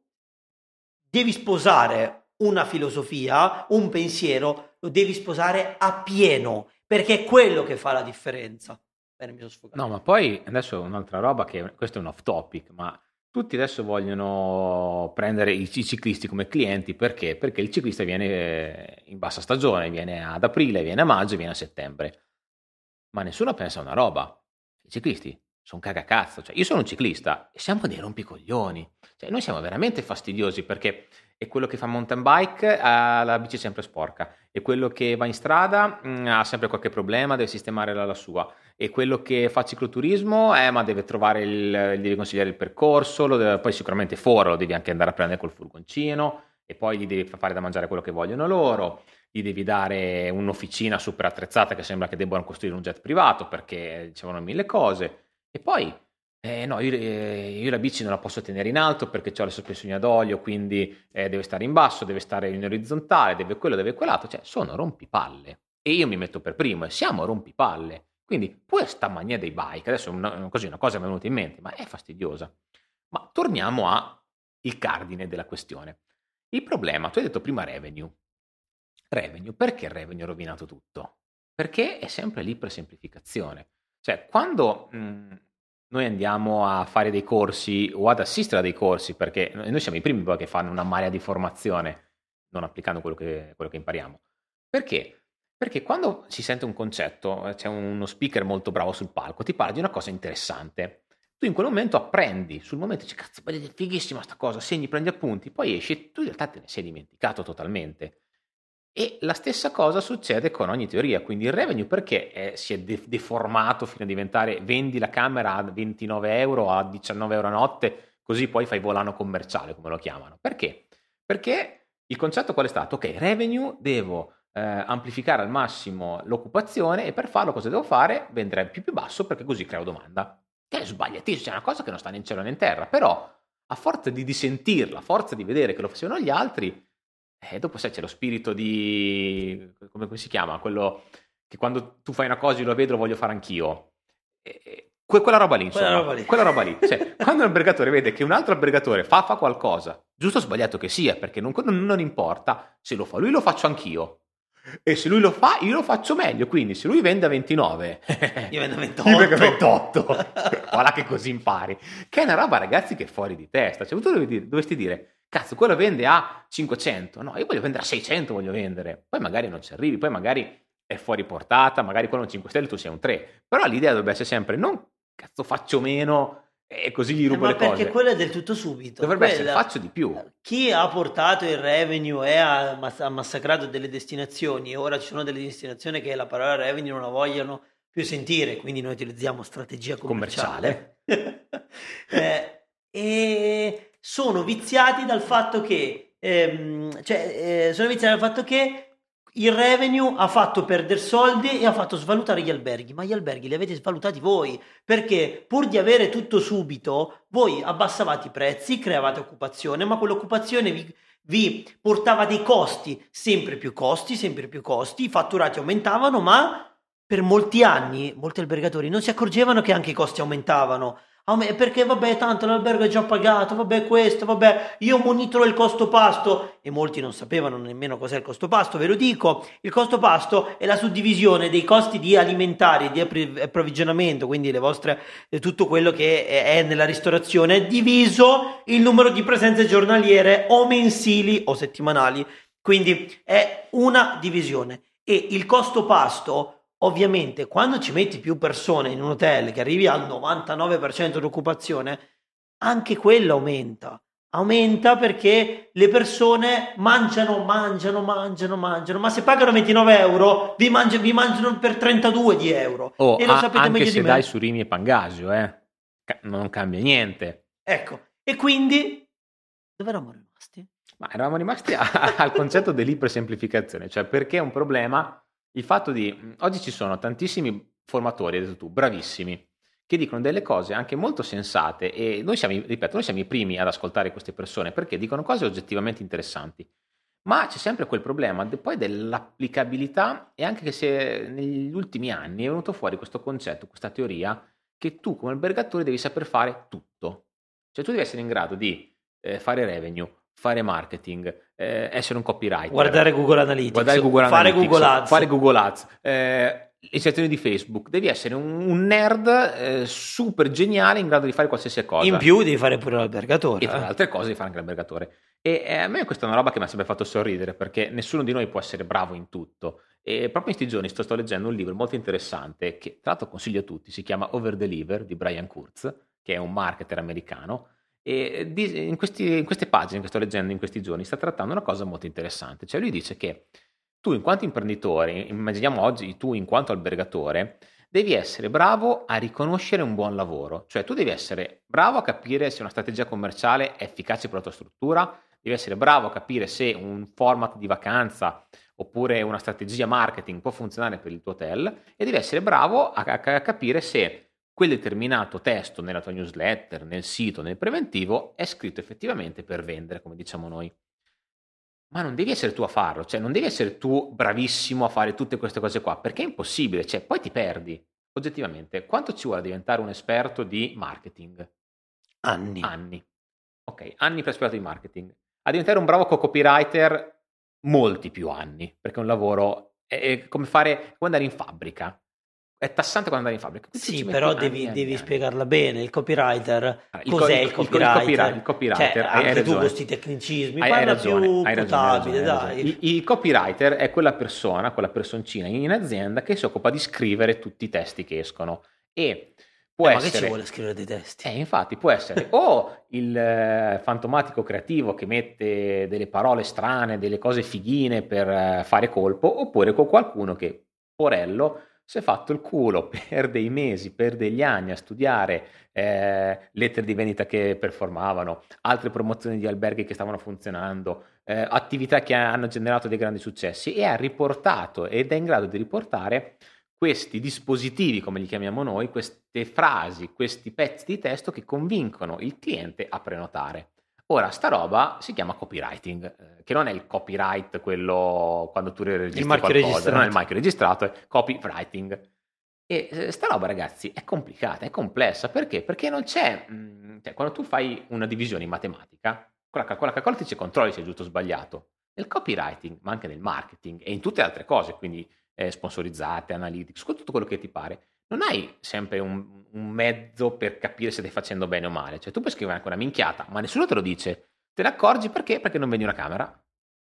devi sposare una filosofia, un pensiero, lo devi sposare a pieno, perché è quello che fa la differenza. Bene, mi sono sfogato. No, ma poi adesso un'altra roba che questo è un off topic, ma tutti adesso vogliono prendere i, ciclisti come clienti perché? Perché il ciclista viene in bassa stagione, viene ad aprile, viene a maggio, viene a settembre. Ma nessuno pensa a una roba. I ciclisti sono cagacazzo. Cioè, io sono un ciclista e siamo dei rompicoglioni. Cioè, noi siamo veramente fastidiosi perché è quello che fa mountain bike ha la bici sempre sporca e quello che va in strada mh, mm, ha sempre qualche problema, deve sistemare la, la, sua e quello che fa cicloturismo eh, ma deve trovare il, devi consigliare il percorso, deve, poi sicuramente fuori lo devi anche andare a prendere col furgoncino e poi gli devi fare da mangiare quello che vogliono loro gli devi dare un'officina super attrezzata che sembra che debbano costruire un jet privato perché dicevano mille cose e poi, eh, no, io, eh, io, la bici non la posso tenere in alto perché ho le sospensioni ad olio, quindi eh, deve stare in basso, deve stare in orizzontale, deve quello, deve quell'altro, cioè sono rompipalle. E io mi metto per primo e siamo rompipalle. Quindi pure sta mania dei bike, adesso una, così una cosa mi è venuta in mente, ma è fastidiosa. Ma torniamo al cardine della questione. Il problema, tu hai detto prima revenue. Revenue, perché revenue ha rovinato tutto? Perché è sempre lì per semplificazione. Cioè, quando mh, mhmm, noi andiamo a fare dei corsi o ad assistere a dei corsi, perché noi siamo i primi che fanno una marea di formazione, non applicando quello che, quello che impariamo. Perché? Perché quando si sente un concetto, c'è uno speaker molto bravo sul palco, ti parla di una cosa interessante. Tu in quel momento apprendi, sul momento dici, cazzo, è fighissima sta cosa, segni, prendi appunti, poi esci e tu in realtà te ne sei dimenticato totalmente. E la stessa cosa succede con ogni teoria, quindi il revenue perché è, si è de- deformato fino a diventare vendi la camera a 29 euro, a 19 euro a notte, così poi fai volano commerciale, come lo chiamano. Perché? Perché il concetto qual è stato? Ok, revenue, devo eh, amplificare al massimo l'occupazione e per farlo cosa devo fare? Vendere più più basso perché così creo domanda. Che è sbagliatissimo, è una cosa che non sta né in cielo né in terra, però a forza di, di sentirla, a forza di vedere che lo facevano gli altri, eh, dopo sai c'è lo spirito di... come, come si chiama? Quello che quando tu fai una cosa io lo vedo lo voglio fare anch'io. E, que- quella roba lì, insomma. Quella roba lì. Quella roba lì. Cioè, quando un albergatore vede che un altro albergatore fa, fa qualcosa, giusto o sbagliato che sia, perché non, non, non importa, se lo fa lui lo faccio anch'io. E se lui lo fa, io lo faccio meglio. Quindi, se lui vende a 29, Io vendo 28. io vengo a 28. Guarda che così impari. Che è una roba, ragazzi, che è fuori di testa. Cioè, tu dovresti dire, cazzo, quello vende a 500. No, io voglio vendere a 600, voglio vendere. Poi magari non ci arrivi, poi magari è fuori portata, magari quello è un 5 stelle, tu sei un 3. Però l'idea dovrebbe essere sempre, non cazzo faccio meno e così gli Eh, rubo ma le perché cose. quello è del tutto subito. Dovrebbe essere, Quella- faccio di più. Chi ha portato il revenue e ha, ha massacrato delle destinazioni, e ora ci sono delle destinazioni che la parola revenue non la vogliono più sentire, quindi noi utilizziamo strategia commerciale. Eh, e sono viziati dal fatto che, ehm, cioè, eh, sono viziati dal fatto che il revenue ha fatto perdere soldi e ha fatto svalutare gli alberghi, ma gli alberghi li avete svalutati voi, perché pur di avere tutto subito, voi abbassavate i prezzi, creavate occupazione, ma quell'occupazione vi, vi portava dei costi, sempre più costi, sempre più costi, i fatturati aumentavano, ma per molti anni molti albergatori non si accorgevano che anche i costi aumentavano. Aume- Perché vabbè, tanto l'albergo è già pagato, vabbè questo, vabbè, io monitoro il costo pasto e molti non sapevano nemmeno cos'è il costo pasto, ve lo dico, il costo pasto è la suddivisione dei costi di alimentari di approvvigionamento, quindi le vostre, eh, tutto quello che è nella ristorazione, diviso il numero di presenze giornaliere o mensili o settimanali, quindi è una divisione. E il costo pasto Ovviamente, quando ci metti più persone in un hotel che arrivi al 99% di occupazione, anche quello aumenta. Aumenta perché le persone mangiano, mangiano, mangiano, mangiano, ma se pagano 29 euro, vi, mangi- vi mangiano per 32 di euro. Oh, e lo a- sapete anche meglio se di me. dai surimi e pangasio, eh. Ca- non cambia niente. Ecco, e quindi dove eravamo rimasti? Ma eravamo rimasti a- al concetto dell'ipersemplificazione, cioè perché è un problema il fatto di... Oggi ci sono tantissimi formatori, hai detto tu, bravissimi, che dicono delle cose anche molto sensate e noi siamo, ripeto, noi siamo i primi ad ascoltare queste persone perché dicono cose oggettivamente interessanti. Ma c'è sempre quel problema poi dell'applicabilità e anche che se negli ultimi anni è venuto fuori questo concetto, questa teoria, che tu come albergatore devi saper fare tutto. Cioè tu devi essere in grado di eh, fare revenue, fare marketing, eh, essere un copywriter, Guardare Google Analytics, guardare Google fare Analytics, Google Ads. fare Google Ads, eh, le sezioni di Facebook, devi essere un, un nerd eh, super geniale in grado di fare qualsiasi cosa. In più devi fare pure l'albergatore. E tra le eh. altre cose di fare anche l'albergatore. E eh, a me questa è una roba che mi ha sempre fatto sorridere perché nessuno di noi può essere bravo in tutto. E proprio in questi giorni sto, sto leggendo un libro molto interessante che tra l'altro consiglio a tutti, si chiama Over Deliver di Brian Kurz, che è un marketer americano. E in, questi- in queste pagine che sto leggendo in questi giorni sta trattando una cosa molto interessante. Cioè lui dice che tu in quanto imprenditore, immaginiamo oggi tu in quanto albergatore, devi essere bravo a riconoscere un buon lavoro, cioè tu devi essere bravo a capire se una strategia commerciale è efficace per la tua struttura, devi essere bravo a capire se un format di vacanza oppure una strategia marketing può funzionare per il tuo hotel e devi essere bravo a, a- a capire se quel determinato testo nella tua newsletter, nel sito, nel preventivo è scritto effettivamente per vendere, come diciamo noi. Ma non devi essere tu a farlo, cioè non devi essere tu bravissimo a fare tutte queste cose qua, perché è impossibile, cioè poi ti perdi. Oggettivamente, quanto ci vuole a diventare un esperto di marketing? Anni. Anni. Ok, anni per esperto di marketing. A diventare un bravo co- copywriter, molti più anni, perché è un lavoro è come fare, come andare in fabbrica. È tassante quando andare in fabbrica. Qui tu Sì, però devi, anni, devi anni. spiegarla bene. Il copywriter, Ah, il cos'è co- il, il- il copywriter? copywriter, Cioè, hai- hai anche tu ragione. con questi tecnicismi, Hai, hai parla ragione, più hai ragione, hai potabile, ragione, hai dai. Il, il copywriter è quella persona, quella personcina in azienda che si occupa di scrivere tutti i testi che escono e può Eh, ma che essere ci vuole scrivere dei testi? eh, infatti può essere o il eh, fantomatico creativo che mette delle parole strane, delle cose fighine per eh, fare colpo, oppure con qualcuno che, porello, si è fatto il culo per dei mesi, per degli anni a studiare eh, lettere di vendita che performavano, altre promozioni di alberghi che stavano funzionando, eh, attività che hanno generato dei grandi successi e ha riportato ed è in grado di riportare questi dispositivi, come li chiamiamo noi, queste frasi, questi pezzi di testo che convincono il cliente a prenotare. Ora, sta roba si chiama copywriting, eh, che non è il copyright, quello quando tu registri qualcosa, registrato. non è il marchio registrato, è copywriting. E eh, sta roba, ragazzi, è complicata, è complessa. Perché? Perché non c'è... mh, cioè, quando tu fai una divisione in matematica, con la calcola, calcola ti dice controlli se è giusto o sbagliato. Nel copywriting, ma anche nel marketing e in tutte le altre cose, quindi eh, sponsorizzate, analytics, con tutto quello che ti pare, non hai sempre un, un mezzo per capire se stai facendo bene o male. Cioè, tu puoi scrivere anche una minchiata, ma nessuno te lo dice. Te ne accorgi perché? Perché non vendi una camera.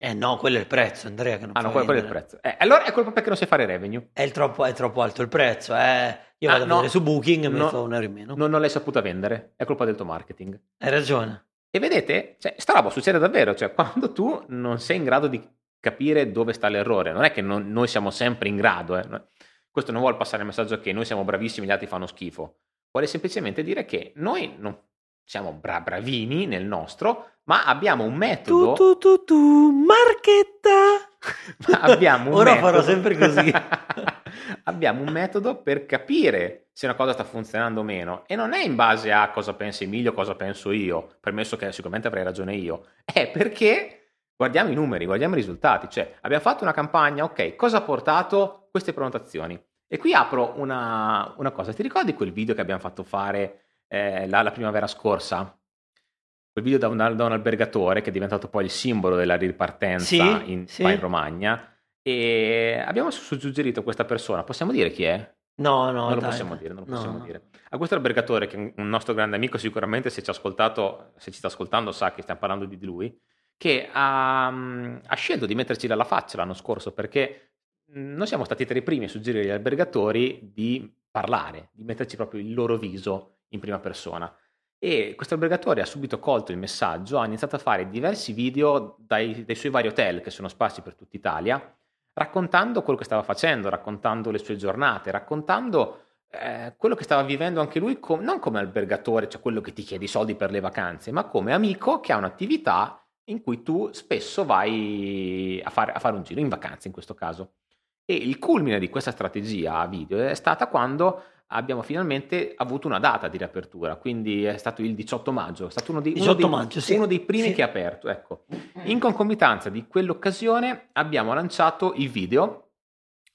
Eh no, quello è il prezzo, Andrea, che non Ah, no, quello, quello è il vendere. prezzo. Eh, allora è colpa perché non sai fare revenue. È, troppo, è troppo alto il prezzo, eh. Io Ah, vado a no. vedere su Booking e No. metto un euro in meno. Non, non l'hai saputa vendere, è colpa del tuo marketing. Hai ragione. E vedete, cioè, sta roba succede davvero, cioè quando tu non sei in grado di capire dove sta l'errore, non è che non- noi siamo sempre in grado, eh, no- questo non vuole passare il messaggio che noi siamo bravissimi, gli altri fanno schifo, vuole semplicemente dire che noi non siamo bra- bravini nel nostro, ma abbiamo un metodo, Tu, tu, tu, tu, marchetta. ma abbiamo un Ora metodo- farò sempre così. abbiamo un metodo per capire se una cosa sta funzionando o meno e non è in base a cosa pensa Emilio, cosa penso io, permesso che sicuramente avrei ragione io, è perché guardiamo i numeri, guardiamo i risultati, cioè abbiamo fatto una campagna, ok, cosa ha portato queste prenotazioni? E qui apro una, una cosa, ti ricordi quel video che abbiamo fatto fare eh, la, la primavera scorsa? Quel video da un, da un albergatore che è diventato poi il simbolo della ripartenza Sì, in, sì. in Romagna e abbiamo su- suggerito questa persona, possiamo dire chi è? No, no, non lo dai, possiamo dire, non lo No, possiamo dire. A questo albergatore, che è un nostro grande amico, sicuramente se ci ha ascoltato, se ci sta ascoltando, sa che stiamo parlando di lui, che ha, mm, ha scelto di metterci dalla faccia l'anno scorso perché mm, noi siamo stati tra i primi a suggerire agli albergatori di parlare, di metterci proprio il loro viso in prima persona. E questo albergatore ha subito colto il messaggio, ha iniziato a fare diversi video dai, dai suoi vari hotel che sono sparsi per tutta Italia, raccontando quello che stava facendo, raccontando le sue giornate, raccontando eh, quello che stava vivendo anche lui, com- non come albergatore, cioè quello che ti chiede i soldi per le vacanze, ma come amico che ha un'attività in cui tu spesso vai a fare, a fare un giro, in vacanza in questo caso. E il culmine di questa strategia a video è stata quando abbiamo finalmente avuto una data di riapertura, quindi è stato il 18 maggio, è stato uno, di- uno 18 dei, maggio, sì. uno dei primi Sì. che ha aperto. Ecco. In concomitanza di quell'occasione abbiamo lanciato il video,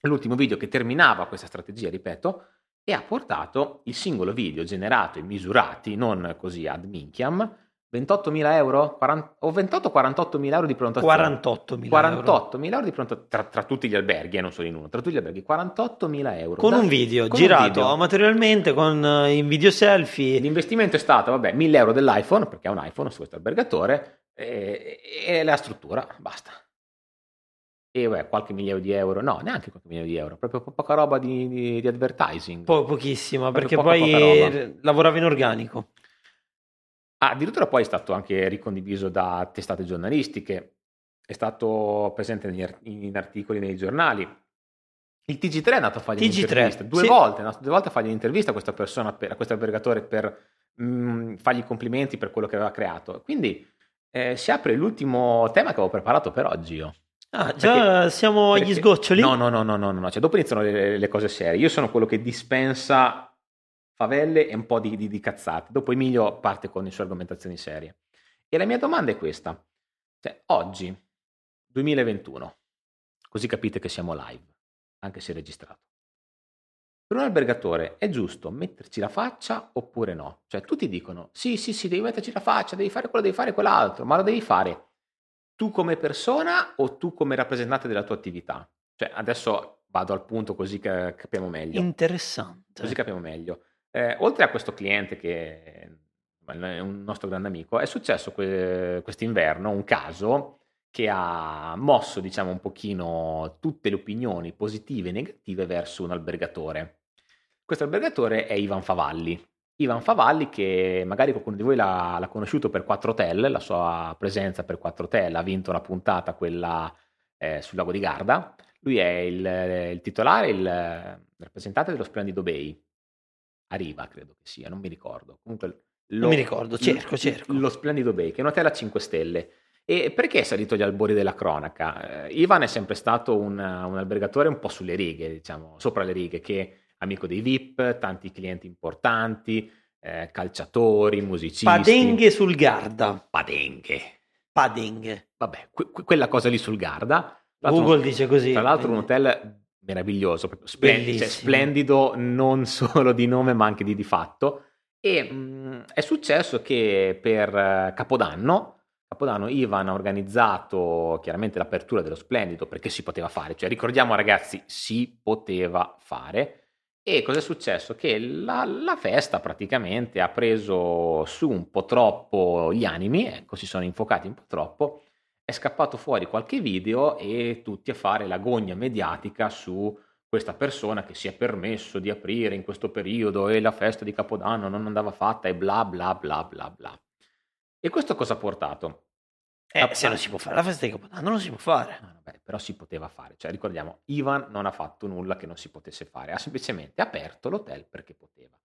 l'ultimo video che terminava questa strategia, ripeto, e ha portato il singolo video generato e misurati, non così ad minchiam, 28.000 euro, 40 o 28-48.000 euro di prenotazione. 48.000 euro. 48.000 euro di pronto tra, tra tutti gli alberghi, eh, non solo in uno, tra tutti gli alberghi, 48.000 euro. Con Da- un video con un girato video. amatorialmente con eh, in video selfie. L'investimento è stato, vabbè, 1000 euro dell'iPhone, perché ha un iPhone su questo albergatore, e, e la struttura, basta. E vabbè, qualche migliaio di euro, no, neanche qualche migliaio di euro, proprio po- poca roba di, di- di advertising. Po- pochissima, Proprio perché poca, poi poca roba. lavorava in organico. Ah, addirittura poi è stato anche ricondiviso da testate giornalistiche, è stato presente in articoli nei giornali. Il TG3 è andato a fargli TG3, un'intervista, due sì. volte, è andato due volte a fargli un'intervista a questa persona, per- a questo albergatore per mm, fargli complimenti per quello che aveva creato. Quindi eh, si apre l'ultimo tema che avevo preparato per oggi io. Ah, già siamo agli Perché- sgoccioli? No, no, no, no, no, no. Cioè, dopo iniziano le, le cose serie. Io sono quello che dispensa favelle e un po' di, di- di cazzate. Dopo Emilio parte con le sue argomentazioni serie. E la mia domanda è questa. Cioè, oggi, 2021, così capite che siamo live, anche se registrato. Per un albergatore è giusto metterci la faccia oppure no? Cioè, tutti dicono, sì, sì, sì, devi metterci la faccia, devi fare quello, devi fare quell'altro, ma lo devi fare tu come persona o tu come rappresentante della tua attività? Cioè, adesso vado al punto così capiamo meglio. Interessante. Così capiamo meglio. Eh, oltre a questo cliente che è un nostro grande amico, è successo que- quest'inverno un caso che ha mosso, diciamo, un pochino tutte le opinioni positive e negative verso un albergatore. Questo albergatore è Ivan Favalli. Ivan Favalli, che magari qualcuno di voi l'ha, l'ha conosciuto per 4 Hotel, la sua presenza per 4 Hotel, ha vinto una puntata, quella eh, sul lago di Garda. Lui è il, il titolare, il rappresentante dello Splendido Bay. A Riva, credo che sia, non mi ricordo. Comunque, Non mi ricordo, cerco, lo- cerco. Lo Splendido Bay, che è un hotel a 5 stelle. E perché è salito agli albori della cronaca? Eh, Ivan è sempre stato un, un, albergatore un po' sulle righe, diciamo, sopra le righe, che amico dei VIP, tanti clienti importanti, eh, calciatori, musicisti. Padenghe sul Garda. Padenghe. Padenghe. Vabbè, que- quella cosa lì sul Garda. Google dice così. Tra l'altro un hotel meraviglioso, splendido, cioè, splendido non solo di nome ma anche di, di fatto. E mh, mm, è successo che per eh, Capodanno Capodanno Ivan ha organizzato chiaramente l'apertura dello Splendido perché si poteva fare, cioè ricordiamo ragazzi si poteva fare e cosa è successo? Che la, la, festa praticamente ha preso su un po' troppo gli animi, ecco si sono infocati un po' troppo, è scappato fuori qualche video e tutti a fare l'agonia mediatica su questa persona che si è permesso di aprire in questo periodo e la festa di Capodanno non andava fatta e bla bla bla bla bla. E questo cosa ha portato? Eh, se non si può fare la festa di Capodanno non si può fare. No, vabbè, però si poteva fare. Cioè, ricordiamo, Ivan non ha fatto nulla che non si potesse fare, ha semplicemente aperto l'hotel perché poteva.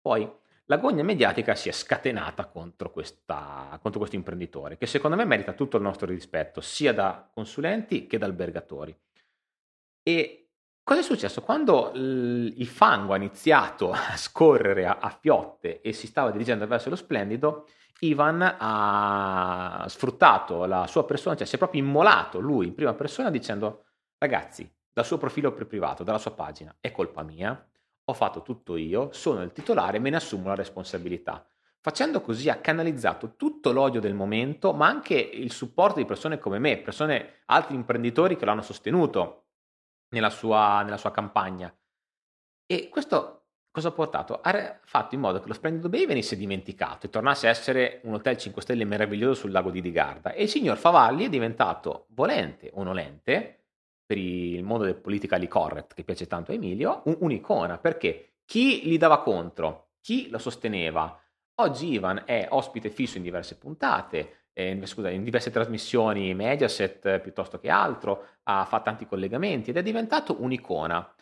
Poi l'agonia mediatica si è scatenata contro, questa, contro questo imprenditore, che secondo me merita tutto il nostro rispetto, sia da consulenti che da albergatori. E cosa è successo? Quando il fango ha iniziato a scorrere a, a fiotte e si stava dirigendo verso lo splendido, Ivan ha sfruttato la sua persona, cioè si è proprio immolato lui in prima persona dicendo ragazzi, dal suo profilo privato, dalla sua pagina, è colpa mia, ho fatto tutto io, sono il titolare, me ne assumo la responsabilità. Facendo così ha canalizzato tutto l'odio del momento, ma anche il supporto di persone come me, persone, altri imprenditori che lo hanno sostenuto nella sua, nella sua campagna. E questo cosa ha portato? Ha fatto in modo che lo Splendido Bay venisse dimenticato e tornasse a essere un hotel 5 stelle meraviglioso sul lago di Digarda. E il signor Favalli è diventato, volente o nolente, per il mondo del politically correct che piace tanto a Emilio, un, un'icona, perché chi gli dava contro, chi lo sosteneva, oggi Ivan è ospite fisso in diverse puntate, eh, scusa, in diverse trasmissioni Mediaset piuttosto che altro, ha fatto tanti collegamenti ed è diventato un'icona.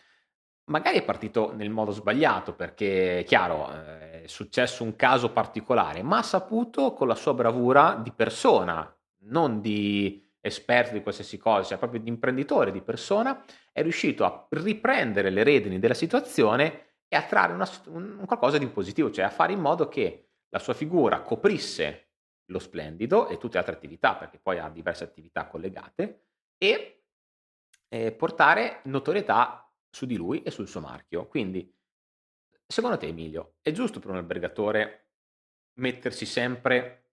Magari è partito nel modo sbagliato perché, chiaro, eh, è successo un caso particolare, ma ha saputo con la sua bravura di persona, non di esperto di qualsiasi cosa, cioè proprio di imprenditore, di persona, è riuscito a riprendere le redini della situazione e a trarre una, un, qualcosa di positivo, cioè a fare in modo che la sua figura coprisse lo splendido e tutte le altre attività, perché poi ha diverse attività collegate, e eh, portare notorietà su di lui e sul suo marchio. Quindi, secondo te, Emilio, è giusto per un albergatore mettersi sempre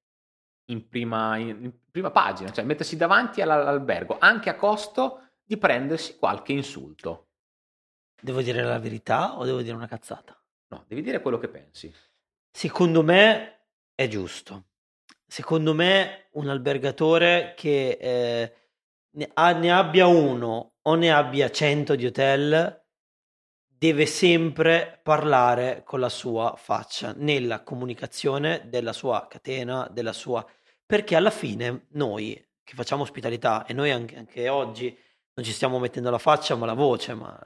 in prima, in prima pagina, cioè mettersi davanti all'albergo, anche a costo di prendersi qualche insulto? Devo dire la verità o devo dire una cazzata? No, devi dire quello che pensi. Secondo me è giusto. Secondo me un albergatore che eh, ne, ha, ne abbia uno o ne abbia 100 di hotel, deve sempre parlare con la sua faccia nella comunicazione della sua catena, della sua... Perché alla fine noi che facciamo ospitalità e noi anche, anche oggi non ci stiamo mettendo la faccia ma la voce, ma...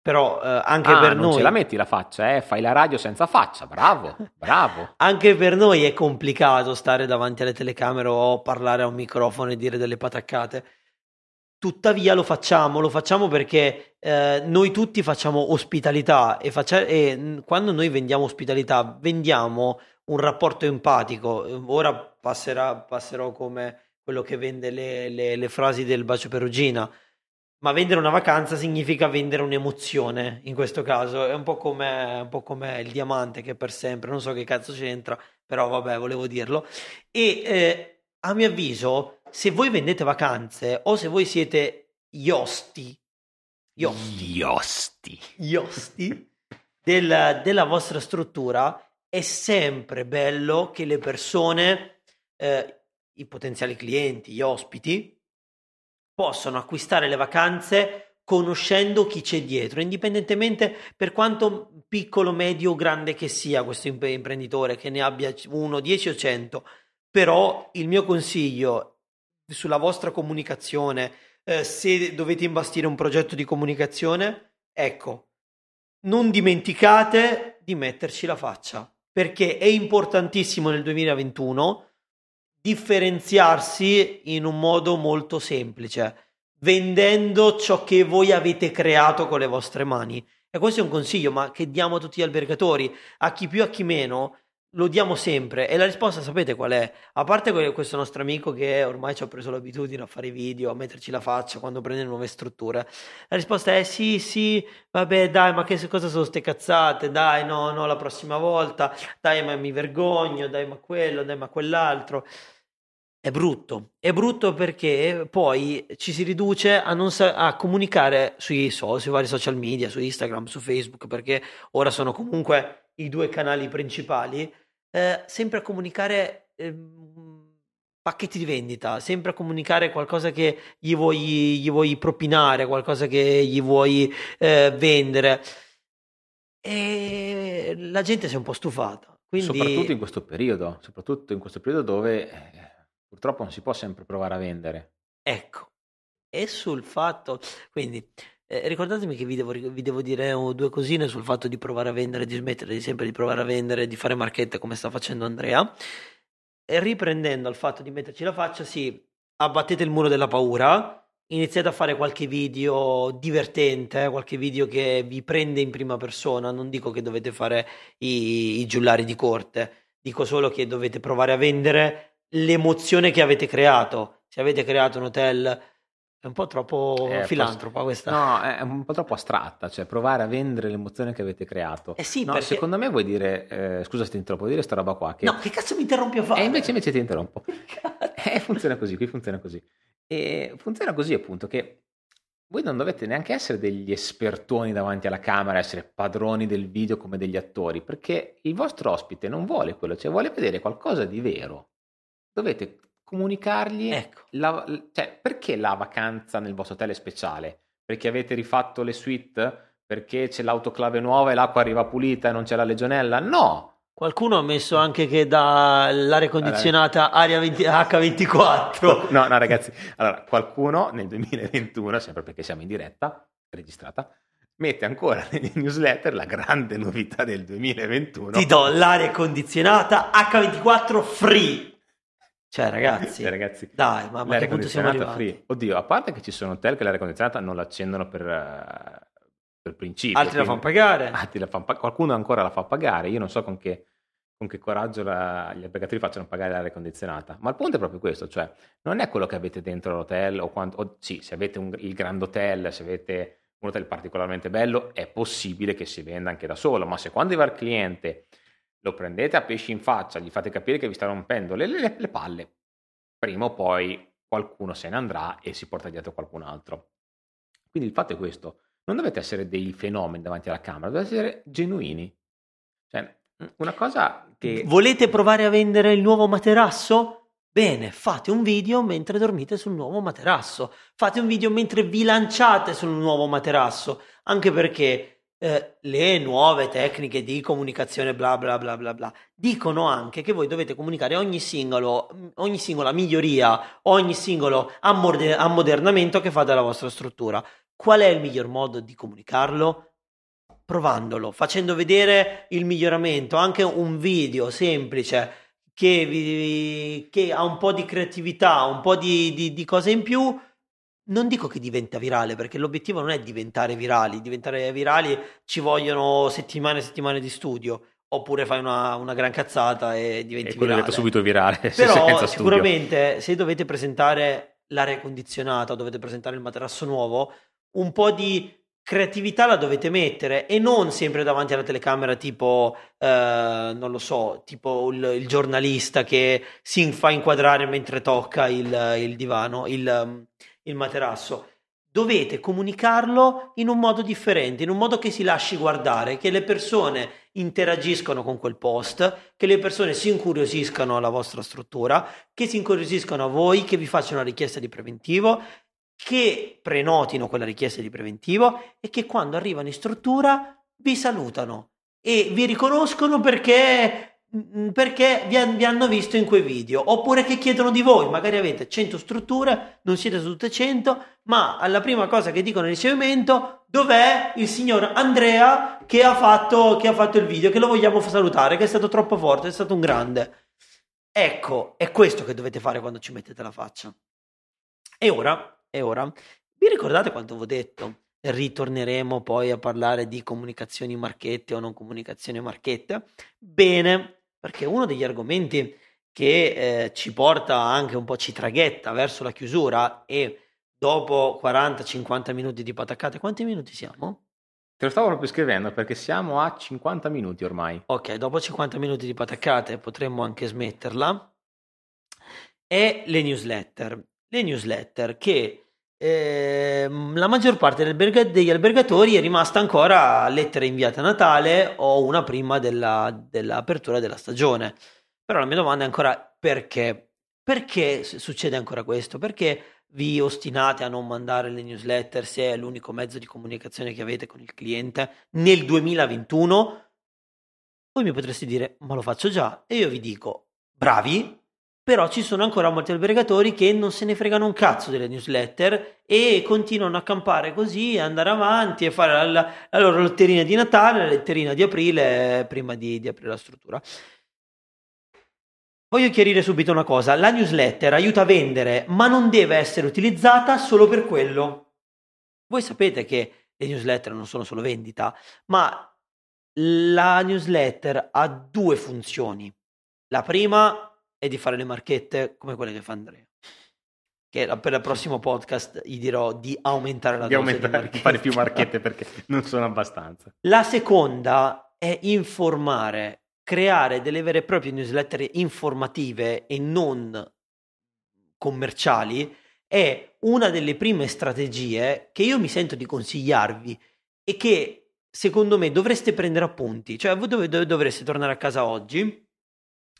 Però eh, anche ah, per non noi... ce la metti la faccia, eh? fai la radio senza faccia, bravo, bravo. anche per noi è complicato stare davanti alle telecamere o parlare a un microfono e dire delle pataccate Tuttavia lo facciamo, lo facciamo perché eh, noi tutti facciamo ospitalità e, faccia- e quando noi vendiamo ospitalità vendiamo un rapporto empatico. Ora passerà, passerò come quello che vende le, le, le frasi del bacio perugina. Ma vendere una vacanza significa vendere un'emozione, in questo caso è un po' come, un po come il diamante che per sempre, non so che cazzo c'entra, però vabbè, volevo dirlo. E eh, a mio avviso se voi vendete vacanze o se voi siete iosti, iosti, iosti della, della vostra struttura, è sempre bello che le persone, eh, i potenziali clienti, gli ospiti, possano acquistare le vacanze conoscendo chi c'è dietro, indipendentemente per quanto piccolo, medio o grande che sia questo imprenditore, che ne abbia uno, dieci o cento. Però il mio consiglio sulla vostra comunicazione, eh, se dovete imbastire un progetto di comunicazione, ecco, non dimenticate di metterci la faccia, perché è importantissimo nel 2021 differenziarsi in un modo molto semplice, vendendo ciò che voi avete creato con le vostre mani. E questo è un consiglio, ma che diamo a tutti gli albergatori, a chi più a chi meno, lo diamo sempre. E la risposta sapete qual è? A parte questo nostro amico che ormai ci ha preso l'abitudine a fare video, a metterci la faccia quando prende nuove strutture, la risposta è sì, sì, vabbè, dai, ma che cosa sono ste cazzate? Dai, no, no, la prossima volta, dai, ma mi vergogno, dai, ma quello, dai, ma quell'altro. È brutto, è brutto perché poi ci si riduce a, sa- a comunicare sui, so- sui vari social media, su Instagram, su Facebook, perché ora sono comunque i due canali principali, eh, sempre a comunicare eh, pacchetti di vendita, sempre a comunicare qualcosa che gli vuoi, gli vuoi propinare, qualcosa che gli vuoi eh, vendere. E la gente si è un po' stufata. Quindi... Soprattutto in questo periodo, soprattutto in questo periodo dove eh, purtroppo non si può sempre provare a vendere. Ecco, e sul fatto, quindi eh, ricordatemi che vi devo, vi devo dire due cosine sul fatto di provare a vendere, di smettere di sempre di provare a vendere, di fare marchette come sta facendo Andrea. E riprendendo al fatto di metterci la faccia, sì, abbattete il muro della paura, iniziate a fare qualche video divertente, eh, qualche video che vi prende in prima persona, non dico che dovete fare i, i giullari di corte, dico solo che dovete provare a vendere l'emozione che avete creato. Se avete creato un hotel è un po' troppo eh, filantropa questa. No, è un po' troppo astratta, cioè provare a vendere l'emozione che avete creato. Eh sì, no, perché... secondo me vuoi dire, eh, scusa se ti interrompo, dire sta roba qua che... No, che cazzo mi interrompi a fare? E invece, invece ti interrompo. eh, funziona così, qui funziona così. E funziona così appunto che voi non dovete neanche essere degli espertoni davanti alla camera, essere padroni del video come degli attori, perché il vostro ospite non vuole quello, cioè vuole vedere qualcosa di vero dovete comunicargli ecco. la, cioè, perché la vacanza nel vostro hotel è speciale? Perché avete rifatto le suite? Perché c'è l'autoclave nuova e l'acqua arriva pulita e non c'è la legionella? No! Qualcuno ha messo anche che dà l'aria condizionata aria 20, H24. No, no, ragazzi. Allora, qualcuno nel 2021, sempre perché siamo in diretta, registrata, mette ancora nelle newsletter la grande novità del 2021. Ti do l'aria condizionata H24 free. Cioè, ragazzi, cioè, ragazzi dai, ma, ma che punto siamo arrivati? Free. Oddio, a parte che ci sono hotel che l'aria condizionata non l'accendono per, uh, per principio. Altri quindi, la fanno pagare. Altri la fanno qualcuno ancora la fa pagare. Io non so con che, con che coraggio la, gli albergatori facciano pagare l'aria condizionata. Ma il punto è proprio questo, cioè non è quello che avete dentro l'hotel o quanto... O, sì, se avete un, il Grand Hotel, se avete un hotel particolarmente bello, è possibile che si venda anche da solo. Ma se quando arriva il cliente lo prendete a pesci in faccia, gli fate capire che vi sta rompendo le, le, le palle, prima o poi qualcuno se ne andrà e si porta dietro qualcun altro. Quindi il fatto è questo, non dovete essere dei fenomeni davanti alla camera, dovete essere genuini. Cioè, una cosa che... Volete provare a vendere il nuovo materasso? Bene, fate un video mentre dormite sul nuovo materasso. Fate un video mentre vi lanciate sul nuovo materasso. Anche perché eh, le nuove tecniche di comunicazione bla bla bla bla bla. Dicono anche che voi dovete comunicare ogni singolo ogni singola miglioria ogni singolo ammode- ammodernamento che fate alla vostra struttura. Qual è il miglior modo di comunicarlo? Provandolo facendo vedere il miglioramento anche un video semplice che, vi, che ha un po' di creatività un po' di, di, di cose in più non dico che diventa virale, perché l'obiettivo non è diventare virali, diventare virali ci vogliono settimane e settimane di studio, oppure fai una, una gran cazzata e diventi e virale. subito virale. Però sicuramente se dovete presentare l'aria condizionata dovete presentare il materasso nuovo, un po' di creatività la dovete mettere e non sempre davanti alla telecamera tipo, eh, non lo so, tipo il, il, giornalista che si fa inquadrare mentre tocca il, il divano, il, il materasso. Dovete comunicarlo in un modo differente, in un modo che si lasci guardare, che le persone interagiscono con quel post, che le persone si incuriosiscano alla vostra struttura, che si incuriosiscono a voi, che vi facciano una richiesta di preventivo, che prenotino quella richiesta di preventivo e che quando arrivano in struttura vi salutano e vi riconoscono perché perché vi, vi, hanno visto in quei video oppure che chiedono di voi magari avete 100 strutture non siete su tutte 100 ma alla prima cosa che dicono nel ricevimento dov'è il signor Andrea che ha, fatto, che ha fatto il video che lo vogliamo salutare che è stato troppo forte è stato un grande Ecco, è questo che dovete fare quando ci mettete la faccia. E ora, e ora, vi ricordate quanto vi ho detto? Ritorneremo poi a parlare di comunicazioni marchette o non comunicazioni marchette? Bene, perché uno degli argomenti che eh, ci porta anche un po', ci traghetta verso la chiusura e dopo 40-50 minuti di pataccate, quanti minuti siamo? Te lo stavo proprio scrivendo perché siamo a 50 minuti ormai. Ok, dopo 50 minuti di pataccate potremmo anche smetterla. E le newsletter. Le newsletter che eh, la maggior parte degli albergatori è rimasta ancora lettere inviate a Natale o una prima della, dell'apertura della stagione. Però la mia domanda è ancora perché? Perché succede ancora questo? Perché vi ostinate a non mandare le newsletter se è l'unico mezzo di comunicazione che avete con il cliente nel 2021, voi mi potreste dire ma lo faccio già e io vi dico bravi, però ci sono ancora molti albergatori che non se ne fregano un cazzo delle newsletter e continuano a campare così, andare avanti e fare la, la, loro letterina di Natale, la letterina di aprile prima di, di aprire la struttura. Voglio chiarire subito una cosa, la newsletter aiuta a vendere, ma non deve essere utilizzata solo per quello. Voi sapete che le newsletter non sono solo vendita, ma la newsletter ha due funzioni. La prima è di fare le marchette come quelle che fa Andrea. Che per il prossimo podcast gli dirò di aumentare la di dose aumentare, di fare più marchette perché non sono abbastanza. La seconda è informare creare delle vere e proprie newsletter informative e non commerciali è una delle prime strategie che io mi sento di consigliarvi e che secondo me dovreste prendere appunti. Cioè, voi dov- dovreste tornare a casa oggi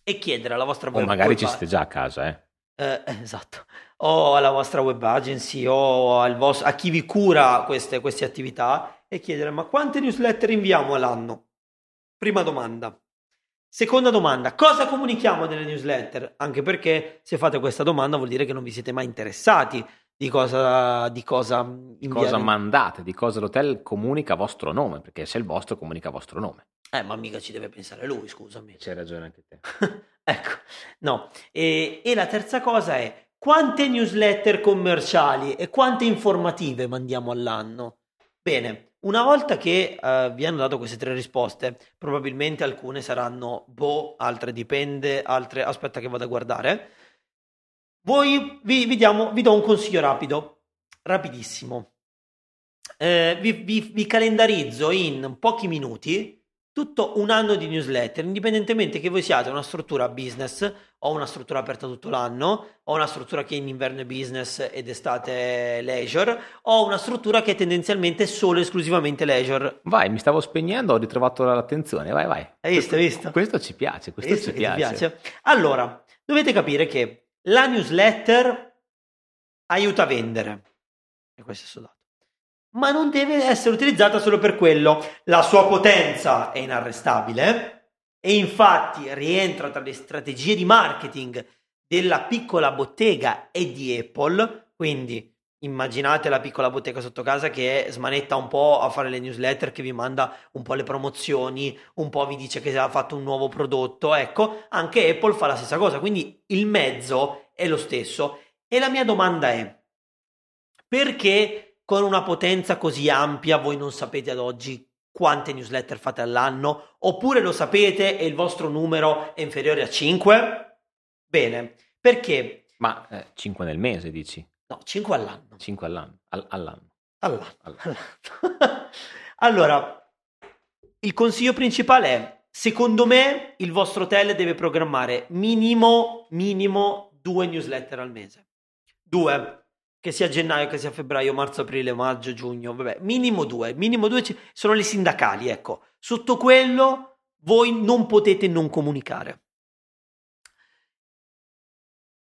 e chiedere alla vostra web O magari ci siete già a casa, eh. Eh, esatto, o alla vostra web agency o vostro, a chi vi cura queste, queste attività e chiedere ma quante newsletter inviamo all'anno? Prima domanda. Seconda domanda, cosa comunichiamo nelle newsletter? Anche perché se fate questa domanda vuol dire che non vi siete mai interessati di cosa, di cosa, cosa mandate, di cosa l'hotel comunica a vostro nome, perché se è il vostro comunica a vostro nome. Eh, ma mica ci deve pensare lui, scusami. C'hai ragione anche te. ecco, no. E, e la terza cosa è quante newsletter commerciali e quante informative mandiamo all'anno? Bene, una volta che uh, vi hanno dato queste tre risposte, probabilmente alcune saranno boh, altre dipende, altre aspetta che vado a guardare. Voi vi, vi, diamo, vi do un consiglio rapido, rapidissimo. Eh, vi, vi calendarizzo in pochi minuti tutto un anno di newsletter, indipendentemente che voi siate una struttura business o una struttura aperta tutto l'anno, o una struttura che in inverno è business ed estate leisure, o una struttura che è tendenzialmente solo e esclusivamente leisure. Vai, mi stavo spegnendo, ho ritrovato l'attenzione, vai, vai. Hai visto, hai visto? Questo ci piace, questo visto ci piace. piace. Allora, dovete capire che la newsletter aiuta a vendere. E questo è soldato ma non deve essere utilizzata solo per quello. La sua potenza è inarrestabile e infatti rientra tra le strategie di marketing della piccola bottega e di Apple, quindi immaginate la piccola bottega sotto casa che smanetta un po' a fare le newsletter, che vi manda un po' le promozioni, un po' vi dice che ha fatto un nuovo prodotto, ecco, anche Apple fa la stessa cosa, quindi il mezzo è lo stesso. E la mia domanda è, perché con una potenza così ampia voi non sapete ad oggi quante newsletter fate all'anno, oppure lo sapete e il vostro numero è inferiore a 5? Bene, perché? Ma eh, 5 nel mese dici? No, 5 all'anno. 5 all'anno. All- all'anno. All'anno. all'anno. allora, il consiglio principale è, secondo me, il vostro hotel deve programmare minimo, minimo due newsletter al mese. Due che sia gennaio, che sia febbraio, marzo, aprile, maggio, giugno, vabbè, minimo due, minimo due sono le sindacali, ecco. Sotto quello voi non potete non comunicare.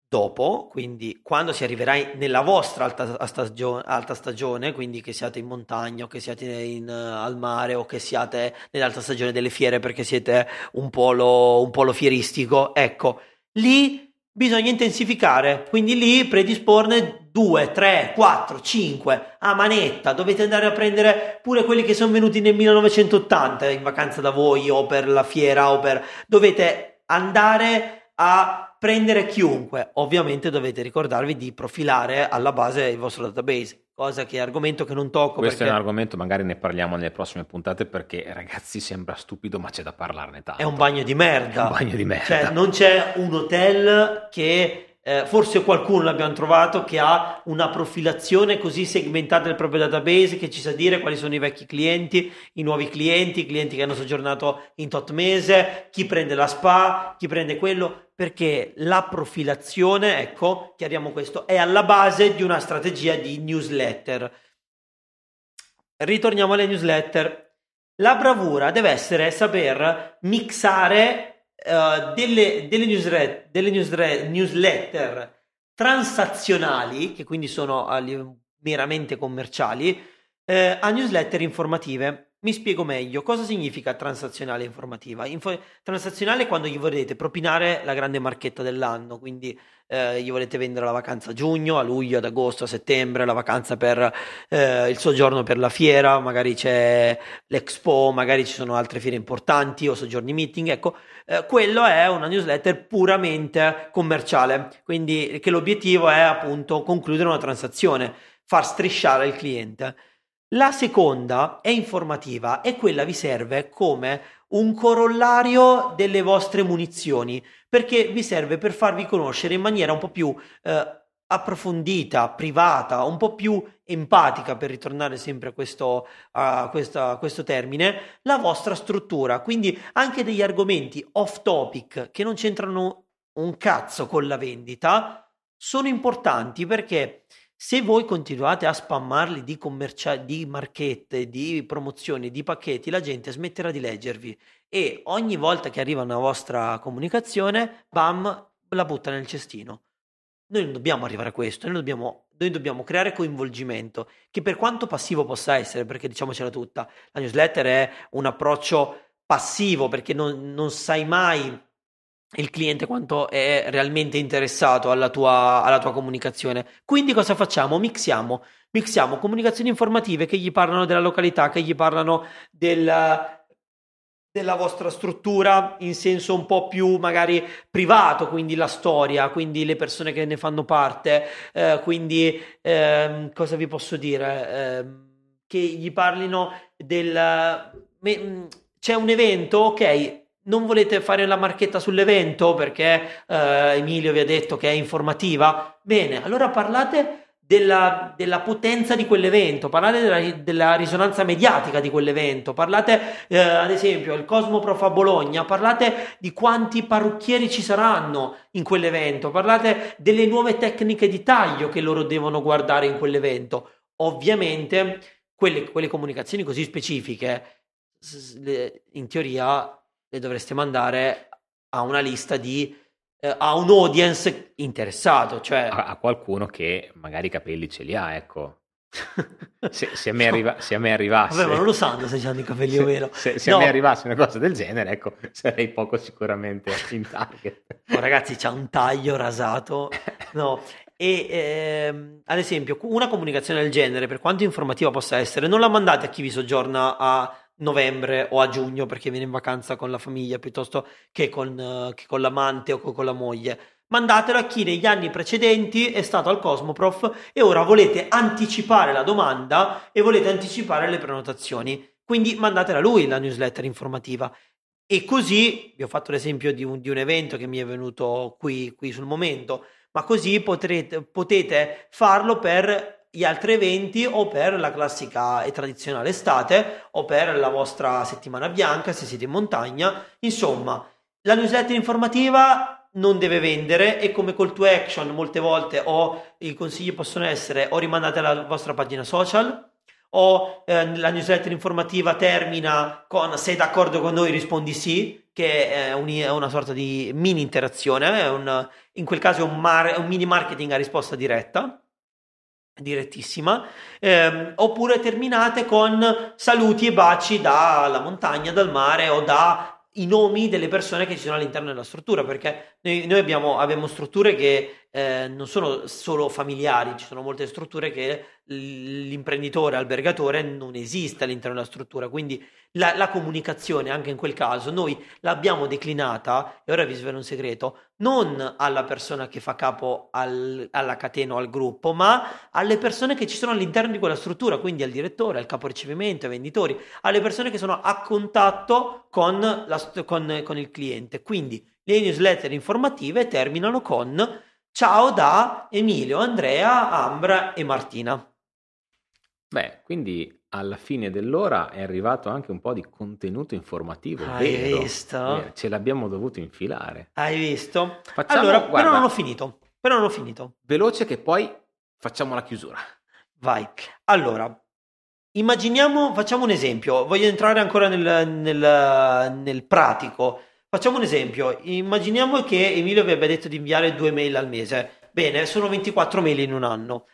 Dopo, quindi quando si arriverà nella vostra alta stagione, alta stagione, quindi che siate in montagna o che siate in, uh, al mare o che siate nell'alta stagione delle fiere perché siete un polo, un polo fieristico, ecco, lì bisogna intensificare, quindi lì predisporne 2, 3, 4, 5 a manetta, dovete andare a prendere pure quelli che sono venuti nel 1980 in vacanza da voi o per la fiera o per... dovete andare a prendere chiunque. Ovviamente dovete ricordarvi di profilare alla base il vostro database, cosa che è argomento che non tocco. Questo perché è un argomento, magari ne parliamo nelle prossime puntate perché ragazzi sembra stupido ma c'è da parlarne tanto. È un bagno di merda. È un bagno di merda. Cioè, non c'è un hotel che eh, forse qualcuno l'abbiamo trovato che ha una profilazione così segmentata del proprio database che ci sa dire quali sono i vecchi clienti, i nuovi clienti, i clienti che hanno soggiornato in tot mese, chi prende la spa, chi prende quello, perché la profilazione, ecco, chiariamo questo, è alla base di una strategia di newsletter. Ritorniamo alle newsletter. La bravura deve essere saper mixare uh, delle, delle, newsre- delle newsre- newsletter transazionali, che quindi sono uh, meramente commerciali, uh, a newsletter informative. Mi spiego meglio cosa significa transazionale informativa. Info- transazionale è quando gli volete propinare la grande marchetta dell'anno, quindi eh, gli volete vendere la vacanza a giugno, a luglio, ad agosto, a settembre, la vacanza per eh, il soggiorno per la fiera, magari c'è l'Expo, magari ci sono altre fiere importanti o soggiorni meeting, ecco, eh, quello è una newsletter puramente commerciale, quindi che l'obiettivo è appunto concludere una transazione, far strisciare il cliente. La seconda è informativa e quella vi serve come un corollario delle vostre munizioni, perché vi serve per farvi conoscere in maniera un po' più eh, approfondita, privata, un po' più empatica, per ritornare sempre a questo, a questo, a questo termine, la vostra struttura. Quindi anche degli argomenti off topic che non c'entrano un cazzo con la vendita sono importanti perché se voi continuate a spammarli di, commercia- di marchette, di promozioni, di pacchetti, la gente smetterà di leggervi e ogni volta che arriva una vostra comunicazione, bam, la butta nel cestino. Noi non dobbiamo arrivare a questo, noi dobbiamo, noi dobbiamo creare coinvolgimento, che per quanto passivo possa essere, perché diciamocela tutta, la newsletter è un approccio passivo perché non, non sai mai il cliente quanto è realmente interessato alla tua, alla tua comunicazione. Quindi cosa facciamo? Mixiamo, mixiamo comunicazioni informative che gli parlano della località, che gli parlano del, della vostra struttura in senso un po' più magari privato, quindi la storia, quindi le persone che ne fanno parte, eh, quindi eh, cosa vi posso dire? Eh, che gli parlino del... Me, c'è un evento, ok, non volete fare la marchetta sull'evento perché eh, Emilio vi ha detto che è informativa? Bene, allora parlate della, della potenza di quell'evento, parlate della, della, risonanza mediatica di quell'evento, parlate eh, ad esempio al Cosmoprof a Bologna, parlate di quanti parrucchieri ci saranno in quell'evento, parlate delle nuove tecniche di taglio che loro devono guardare in quell'evento. Ovviamente quelle, quelle comunicazioni così specifiche in teoria le dovreste mandare a una lista di eh, a un audience interessato, cioè a, a, qualcuno che magari i capelli ce li ha, ecco. se, se, a me arriva, se, a me arrivasse, Vabbè, ma non lo sanno se hanno i capelli o meno. Se, se no. a me arrivasse una cosa del genere, ecco, sarei poco sicuramente in target. Oh, ragazzi, c'ha un taglio rasato, no. E ehm, ad esempio, una comunicazione del genere, per quanto informativa possa essere, non la mandate a chi vi soggiorna a novembre o a giugno perché viene in vacanza con la famiglia piuttosto che con, uh, che con l'amante o con la moglie. Mandatelo a chi negli anni precedenti è stato al Cosmoprof e ora volete anticipare la domanda e volete anticipare le prenotazioni. Quindi mandatela a lui la newsletter informativa. E così, vi ho fatto l'esempio di un, di un evento che mi è venuto qui, qui sul momento, ma così potrete, potete farlo per gli altri eventi o per la classica e tradizionale estate o per la vostra settimana bianca se siete in montagna. Insomma, la newsletter informativa non deve vendere e come call to action molte volte o i consigli possono essere o rimandate alla vostra pagina social o eh, la newsletter informativa termina con sei d'accordo con noi rispondi sì che è, un, è una sorta di mini interazione un, in quel caso è un, mar, è un mini marketing a risposta diretta direttissima, ehm, oppure terminate con saluti e baci dalla montagna, dal mare o da i nomi delle persone che ci sono all'interno della struttura, perché noi, noi abbiamo, abbiamo, strutture che eh, non sono solo familiari, ci sono molte strutture che l'imprenditore albergatore non esiste all'interno della struttura, quindi la, la, comunicazione anche in quel caso noi l'abbiamo declinata, e ora vi svelo un segreto, non alla persona che fa capo al, alla catena o al gruppo, ma alle persone che ci sono all'interno di quella struttura, quindi al direttore, al capo ricevimento, ai venditori, alle persone che sono a contatto con, la, con, con il cliente. Quindi le newsletter informative terminano con ciao da Emilio, Andrea, Ambra e Martina. Beh, quindi alla fine dell'ora è arrivato anche un po' di contenuto informativo, Hai vero? visto? Ce l'abbiamo dovuto infilare. Hai visto? Facciamo- allora, guarda. però non ho finito. Però non ho finito. Veloce che poi facciamo la chiusura. Vai. Allora, immaginiamo, facciamo un esempio. Voglio entrare ancora nel, nel- nel pratico. Facciamo un esempio. Immaginiamo che Emilio vi abbia detto di inviare due mail al mese. Bene, sono 24 mail in un anno.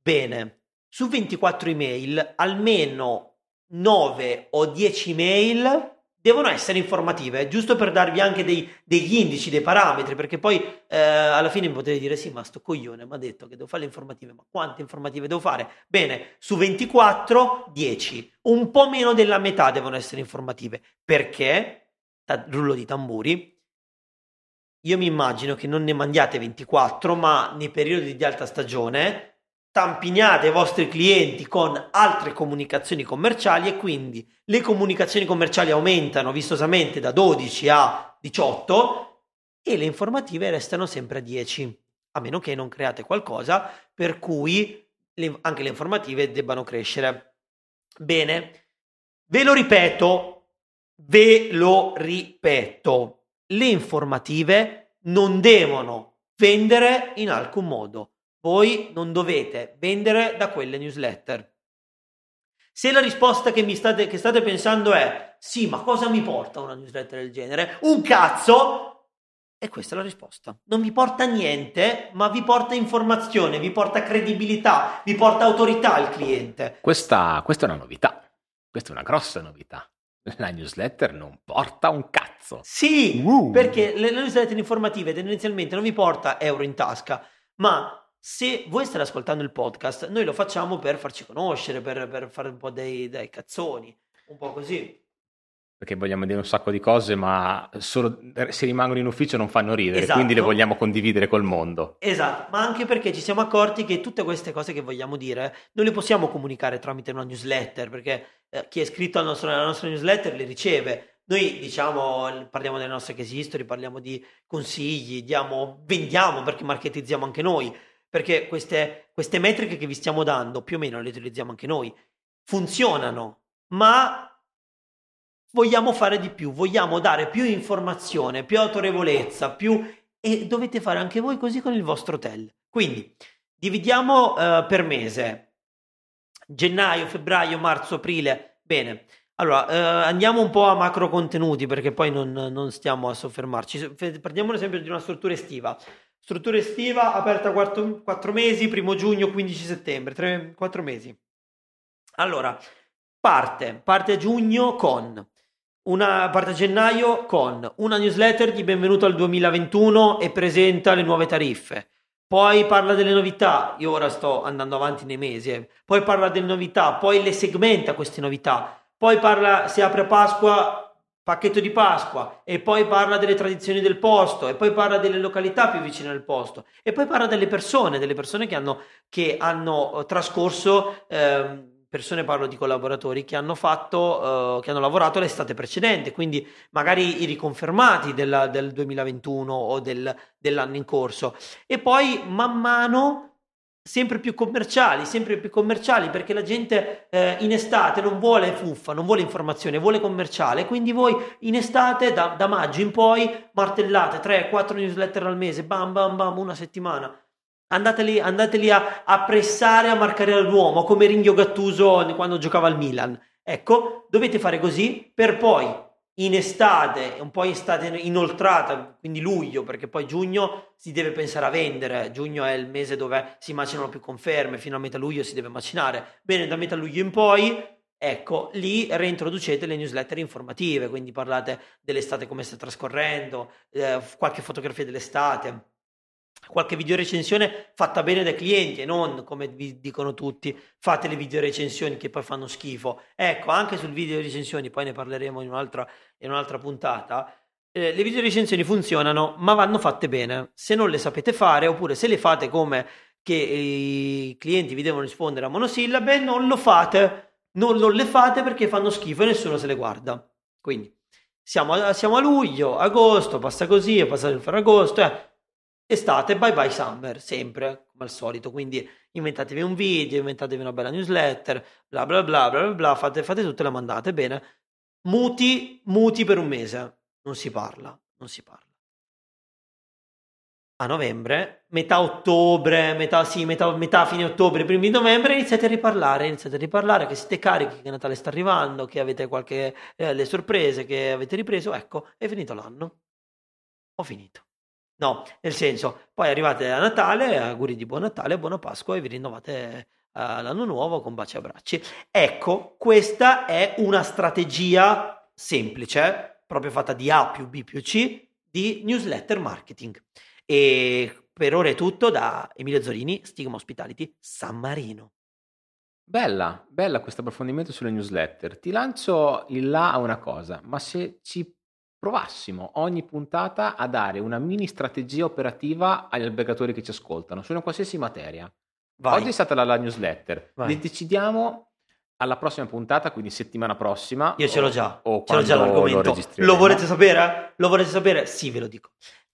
Bene, su 24 email, almeno 9 o 10 mail devono essere informative, giusto per darvi anche dei- degli indici, dei parametri, perché poi eh, alla fine potete dire sì, ma sto coglione mi ha detto che devo fare le informative, ma quante informative devo fare? Bene, su 24, 10, un po' meno della metà devono essere informative, perché, rullo di tamburi, io mi immagino che non ne mandiate 24, ma nei periodi di alta stagione tampiniate i vostri clienti con altre comunicazioni commerciali e quindi le comunicazioni commerciali aumentano vistosamente da 12 a 18 e le informative restano sempre a 10, a meno che non create qualcosa per cui le- anche le informative debbano crescere. Bene, ve lo ripeto, ve lo ripeto, le informative non devono vendere in alcun modo. Voi non dovete vendere da quelle newsletter. Se la risposta che, mi state, che state pensando è sì, ma cosa mi porta una newsletter del genere? Un cazzo! E questa è la risposta. Non vi porta niente, ma vi porta informazione, vi porta credibilità, vi porta autorità al cliente. Questa, questa è una novità. Questa è una grossa novità. La newsletter non porta un cazzo. Sì, Uh. perché le, le newsletter informative tendenzialmente non vi porta euro in tasca, ma se voi state ascoltando il podcast, noi lo facciamo per farci conoscere, per, per fare un po' dei, dei cazzoni, un po' così. Perché vogliamo dire un sacco di cose, ma solo se rimangono in ufficio non fanno ridere, Esatto. quindi le vogliamo condividere col mondo. Esatto, ma anche perché ci siamo accorti che tutte queste cose che vogliamo dire non le possiamo comunicare tramite una newsletter, perché eh, chi è iscritto al nostro- alla nostra newsletter le riceve. Noi diciamo, parliamo delle nostre case history, parliamo di consigli, diamo, vendiamo perché marketizziamo anche noi, perché queste, queste metriche che vi stiamo dando più o meno le utilizziamo anche noi, funzionano, ma vogliamo fare di più, vogliamo dare più informazione, più autorevolezza, più e dovete fare anche voi così con il vostro hotel. Quindi dividiamo eh, per mese gennaio, febbraio, marzo, aprile. Bene. Allora, eh, andiamo un po' a macro contenuti perché poi non, non stiamo a soffermarci. Fe- Prendiamo l'esempio di una struttura estiva. Struttura estiva aperta 4, mesi, primo giugno, 15 settembre, 4 mesi. Allora, parte, parte giugno con una parte gennaio con una newsletter di benvenuto al 2021 e presenta le nuove tariffe. Poi parla delle novità, io ora sto andando avanti nei mesi, eh. poi parla delle novità, poi le segmenta queste novità, poi parla, si apre Pasqua, pacchetto di Pasqua, e poi parla delle tradizioni del posto, e poi parla delle località più vicine al posto, e poi parla delle persone, delle persone che hanno, che hanno eh, trascorso, ehm, persone parlo di collaboratori che hanno fatto, eh, che hanno lavorato l'estate precedente, quindi magari i riconfermati della- del 2021 o del- dell'anno in corso. E poi man mano sempre più commerciali, sempre più commerciali perché la gente eh, in estate non vuole fuffa, non vuole informazione, vuole commerciale, quindi voi in estate da, da maggio in poi martellate 3-4 newsletter al mese, bam bam bam, una settimana. Andateli, andateli a, a pressare, a marcare l'uomo, come Ringhio Gattuso quando giocava al Milan. Ecco, dovete fare così per poi in estate, un po' in estate inoltrata, quindi luglio, perché poi giugno si deve pensare a vendere. Giugno è il mese dove si macinano più conferme, fino a metà luglio si deve macinare. Bene, da metà luglio in poi, ecco, lì reintroducete le newsletter informative, quindi parlate dell'estate come sta trascorrendo, eh, qualche fotografia dell'estate. Qualche video recensione fatta bene dai clienti e non come vi dicono tutti fate le video recensioni che poi fanno schifo. Ecco anche sul video recensioni poi ne parleremo in un'altra, in un'altra puntata eh, le video recensioni funzionano ma vanno fatte bene. Se non le sapete fare oppure se le fate come che i clienti vi devono rispondere a monosillabe non lo fate. Non, non le fate perché fanno schifo e nessuno se le guarda. Quindi siamo a, siamo a luglio, agosto, passa così, è passato il Ferragosto, eh estate, bye bye summer, sempre come al solito. Quindi inventatevi un video, inventatevi una bella newsletter, bla bla bla bla bla, fate, fate tutte le mandate, bene. Muti, muti per un mese, non si parla, non si parla. A novembre, metà ottobre, metà, sì, metà, metà fine ottobre, primi novembre, iniziate a riparlare, iniziate a riparlare che siete carichi, che Natale sta arrivando, che avete qualche, eh, le sorprese, che avete ripreso, ecco, è finito l'anno. Ho finito. No, nel senso, poi arrivate a Natale, auguri di buon Natale, buona Pasqua e vi rinnovate uh, l'anno nuovo con baci e abbracci. Ecco, questa è una strategia semplice, proprio fatta di A più B più C, di newsletter marketing. E per ora è tutto da Emilio Zorini, Stigma Hospitality, San Marino. Bella, bella questo approfondimento sulle newsletter. Ti lancio il là a una cosa, ma se ci provassimo ogni puntata a dare una mini strategia operativa agli albergatori che ci ascoltano su una qualsiasi materia. Vai. Oggi è stata la, la newsletter. Vai. decidiamo alla prossima puntata, quindi settimana prossima. Io ce l'ho già. O ce l'ho già l'argomento. Lo, lo volete sapere? Lo volete sapere? Sì, ve lo dico.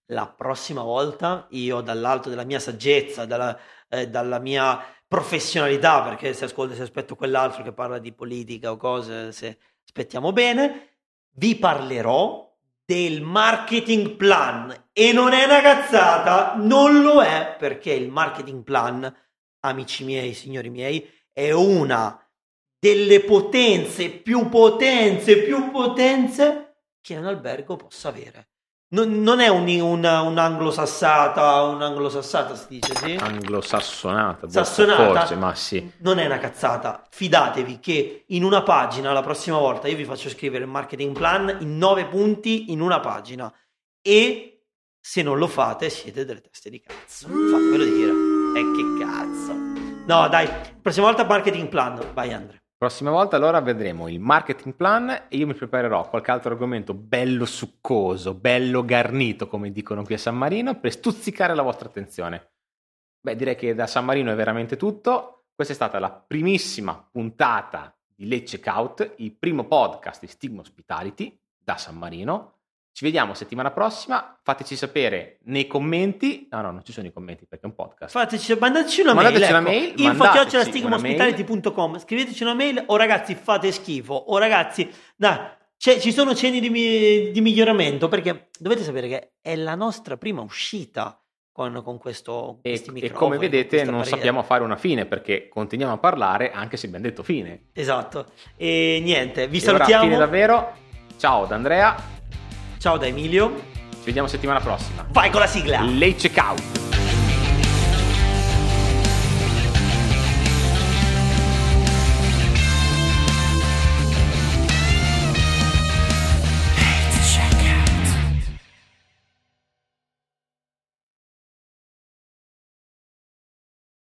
La prossima volta io dall'alto della mia saggezza, dalla, eh, dalla mia professionalità, perché se ascolto se aspetto quell'altro che parla di politica o cose, se aspettiamo bene, vi parlerò del marketing plan e non è una cazzata, non lo è perché il marketing plan, amici miei, signori miei, è una delle potenze più potenze più potenze che un albergo possa avere. Non, non è un, una, un'anglosassata, un'anglosassata si dice, sì? Anglosassonata, boh, Sassonata, forse, ma sì. Non è una cazzata. Fidatevi che in una pagina, la prossima volta, io vi faccio scrivere il marketing plan in nove punti in una pagina. E se non lo fate, siete delle teste di cazzo. Fatevelo dire. E eh, che cazzo. No, dai, prossima volta marketing plan. Vai, Andre. Prossima volta allora vedremo il marketing plan e io mi preparerò qualche altro argomento bello succoso, bello garnito, come dicono qui a San Marino, per stuzzicare la vostra attenzione. Beh, direi che da San Marino è veramente tutto. Questa è stata la primissima puntata di Lecce Out, il primo podcast di Stigma Hospitality da San Marino. Ci vediamo settimana prossima. Fateci sapere nei commenti. No, no, non ci sono i commenti perché è un podcast. Fateci, mandateci una mandateci mail. Una ecco. mail info Scriveteci una mail. O ragazzi, fate schifo. O ragazzi, dai, ci sono cenni di, di, miglioramento perché dovete sapere che è la nostra prima uscita. Con, con questo e, e come vedete non sappiamo fare una fine perché continuiamo a parlare anche se abbiamo detto fine esatto e niente vi e salutiamo ora, fine davvero ciao da Andrea Ciao da Emilio. Ci vediamo settimana prossima. Vai con la sigla. Late checkout.